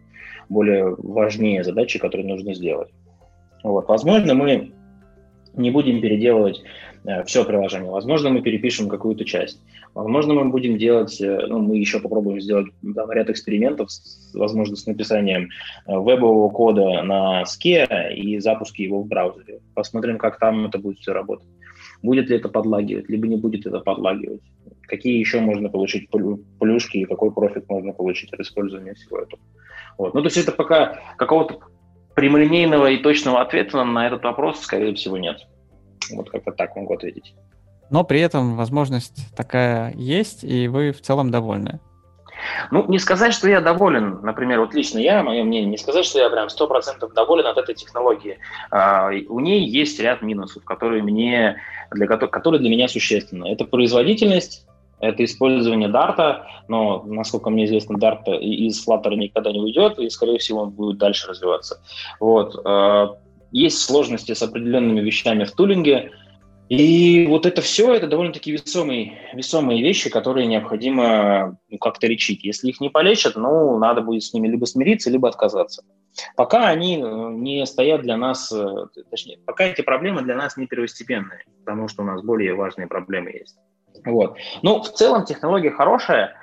более важнее задачи, которые нужно сделать. Вот. Возможно, мы не будем переделывать все приложение. Возможно, мы перепишем какую-то часть. Возможно, мы будем делать, э, ну, мы еще попробуем сделать там, ряд экспериментов, с, возможно, с написанием э, вебового кода на ске и запуске его в браузере. Посмотрим, как там это будет все работать. Будет ли это подлагивать, либо не будет это подлагивать. Какие еще можно получить плюшки и какой профит можно получить от использования всего этого. Вот. Ну, то есть это пока какого-то прямолинейного и точного ответа на этот вопрос, скорее всего, нет. Вот как-то так могу ответить. Но при этом возможность такая есть, и вы в целом довольны. Ну, не сказать, что я доволен, например, вот лично я, мое мнение, не сказать, что я прям 100% доволен от этой технологии. А, у ней есть ряд минусов, которые, мне, для, которые для меня существенны. Это производительность, это использование Дарта, но, насколько мне известно, Dart из Flutter никогда не уйдет, и, скорее всего, он будет дальше развиваться. Вот. Есть сложности с определенными вещами в тулинге, и вот это все, это довольно-таки весомые, весомые вещи, которые необходимо ну, как-то лечить. Если их не полечат, ну, надо будет с ними либо смириться, либо отказаться. Пока они э, не стоят для нас, э, точнее, пока эти проблемы для нас не первостепенные, потому что у нас более важные проблемы есть. Вот. Ну, в целом технология хорошая.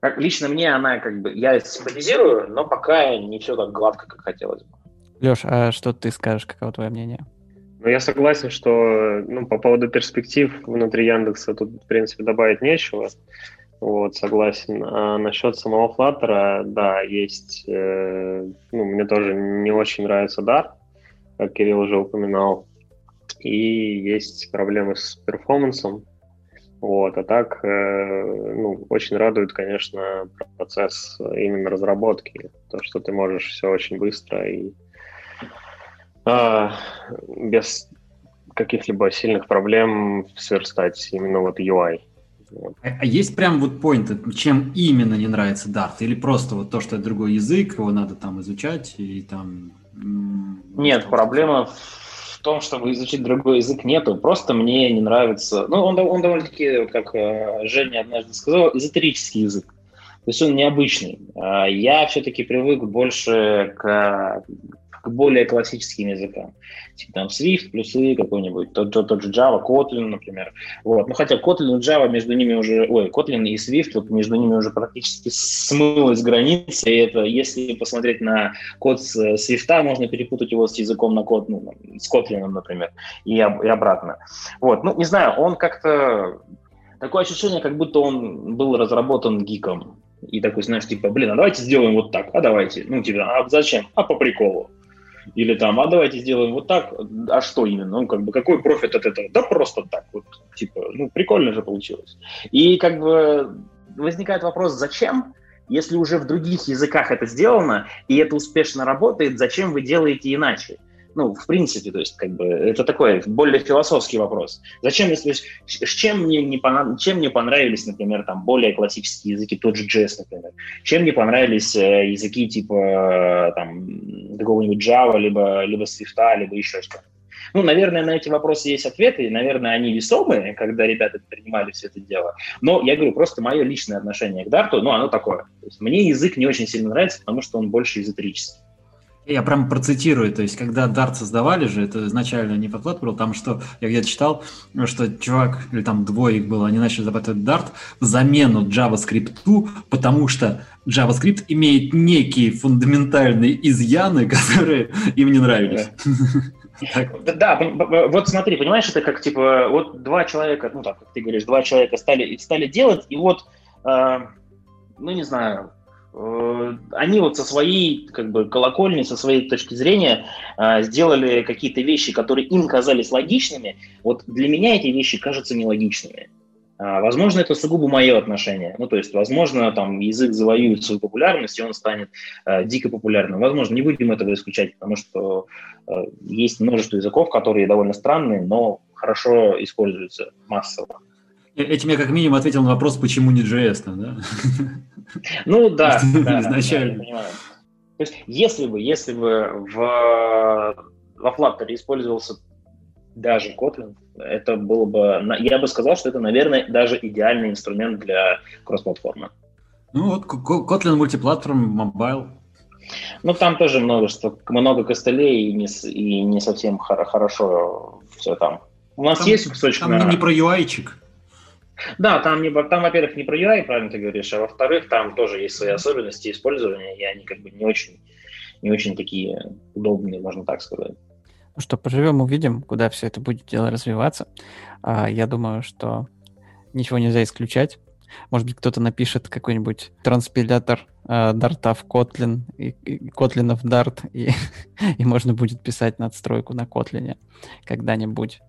Как, лично мне она как бы, я симпатизирую, но пока не все так гладко, как хотелось бы. Леш, а что ты скажешь, каково твое мнение? Ну, я согласен, что ну, по поводу перспектив внутри Яндекса тут, в принципе, добавить нечего. Вот, согласен. А насчет самого Flutter, да, есть... Э, ну, мне тоже не очень нравится Dart, как Кирилл уже упоминал. И есть проблемы с перформансом. Вот, а так, э, ну, очень радует, конечно, процесс именно разработки. То, что ты можешь все очень быстро и э, без каких-либо сильных проблем сверстать именно вот UI. Вот. А, а есть прям вот поинты, чем именно не нравится Dart? Или просто вот то, что это другой язык, его надо там изучать и там... Нет, проблема в том, чтобы изучить другой язык, нету. Просто мне не нравится. Ну, он, он довольно-таки, как э, Женя однажды сказал, эзотерический язык. То есть он необычный. А я все-таки привык больше к к более классическим языкам. Типа там Swift, плюсы какой-нибудь, тот, тот, тот же Java, Kotlin, например. Вот. Ну, хотя Kotlin и Java между ними уже, ой, Kotlin и Swift, вот между ними уже практически смылась граница, и это, если посмотреть на код с Swift, можно перепутать его с языком на код, ну, с Kotlin, например, и, и обратно. Вот. Ну, не знаю, он как-то такое ощущение, как будто он был разработан гиком. И такой, знаешь, типа, блин, а давайте сделаем вот так, а давайте. Ну, типа, а зачем? А по приколу. Или там, а давайте сделаем вот так, а что именно? Ну, как бы, какой профит от этого? Да просто так, вот, типа, ну, прикольно же получилось. И как бы возникает вопрос, зачем? Если уже в других языках это сделано, и это успешно работает, зачем вы делаете иначе? Ну, в принципе, то есть, как бы, это такой более философский вопрос. Зачем, если, с чем мне, не понрав... чем мне понравились, например, там, более классические языки, тот же JS, например? Чем мне понравились э, языки типа, там, какого-нибудь Java, либо, либо Swift, либо еще что-то? Ну, наверное, на эти вопросы есть ответы, и, наверное, они весомые, когда ребята принимали все это дело. Но я говорю, просто мое личное отношение к Дарту, ну, оно такое. То есть мне язык не очень сильно нравится, потому что он больше эзотерический. Я прям процитирую, то есть, когда Dart создавали же, это изначально не подплат был, там что, я где-то читал, что чувак, или там двое их было, они начали зарабатывать Dart в замену JavaScript, потому что JavaScript имеет некие фундаментальные изъяны, *laughs* которые им не нравились. Да, вот смотри, понимаешь, это как типа вот два человека, ну так, как ты говоришь, два человека стали, стали делать, и вот, э, ну не знаю, они вот со своей как бы колокольни, со своей точки зрения э, сделали какие-то вещи, которые им казались логичными. Вот для меня эти вещи кажутся нелогичными. А, возможно, это сугубо мое отношение. Ну, то есть, возможно, там язык завоюет свою популярность, и он станет э, дико популярным. Возможно, не будем этого исключать, потому что э, есть множество языков, которые довольно странные, но хорошо используются массово. Э, этим я как минимум ответил на вопрос, почему не JS, да? Ну *laughs* да, да, изначально. Да, То есть, если бы, если бы в, во Flutter использовался даже Kotlin, это было бы, я бы сказал, что это, наверное, даже идеальный инструмент для кроссплатформы. Ну вот, Kotlin Multiplatform Mobile. Ну, там тоже много, что, много костылей и не, и не совсем хор- хорошо все там. У нас там, есть кусочек Там на... не про UI-чик. Да, там, не, там, во-первых, не про UI, правильно ты говоришь, а во-вторых, там тоже есть свои особенности использования, и они как бы не очень, не очень такие удобные, можно так сказать. Ну что, поживем, увидим, куда все это будет дело развиваться. А, я думаю, что ничего нельзя исключать. Может быть, кто-то напишет какой-нибудь транспилятор э, дарта в Kotlin, и Kotlin в Dart, и, *laughs* и можно будет писать надстройку на Kotlin когда-нибудь.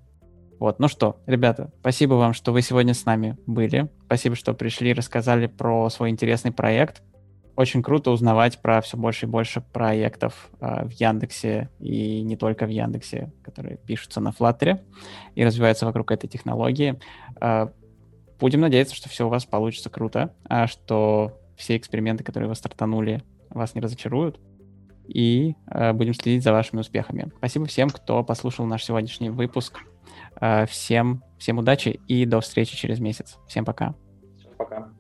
Вот, ну что, ребята, спасибо вам, что вы сегодня с нами были. Спасибо, что пришли, рассказали про свой интересный проект очень круто узнавать про все больше и больше проектов э, в Яндексе и не только в Яндексе, которые пишутся на Flutter и развиваются вокруг этой технологии. Э, будем надеяться, что все у вас получится круто, а что все эксперименты, которые вы стартанули, вас не разочаруют. И э, будем следить за вашими успехами. Спасибо всем, кто послушал наш сегодняшний выпуск. Э, всем, всем удачи и до встречи через месяц. Всем пока. Пока.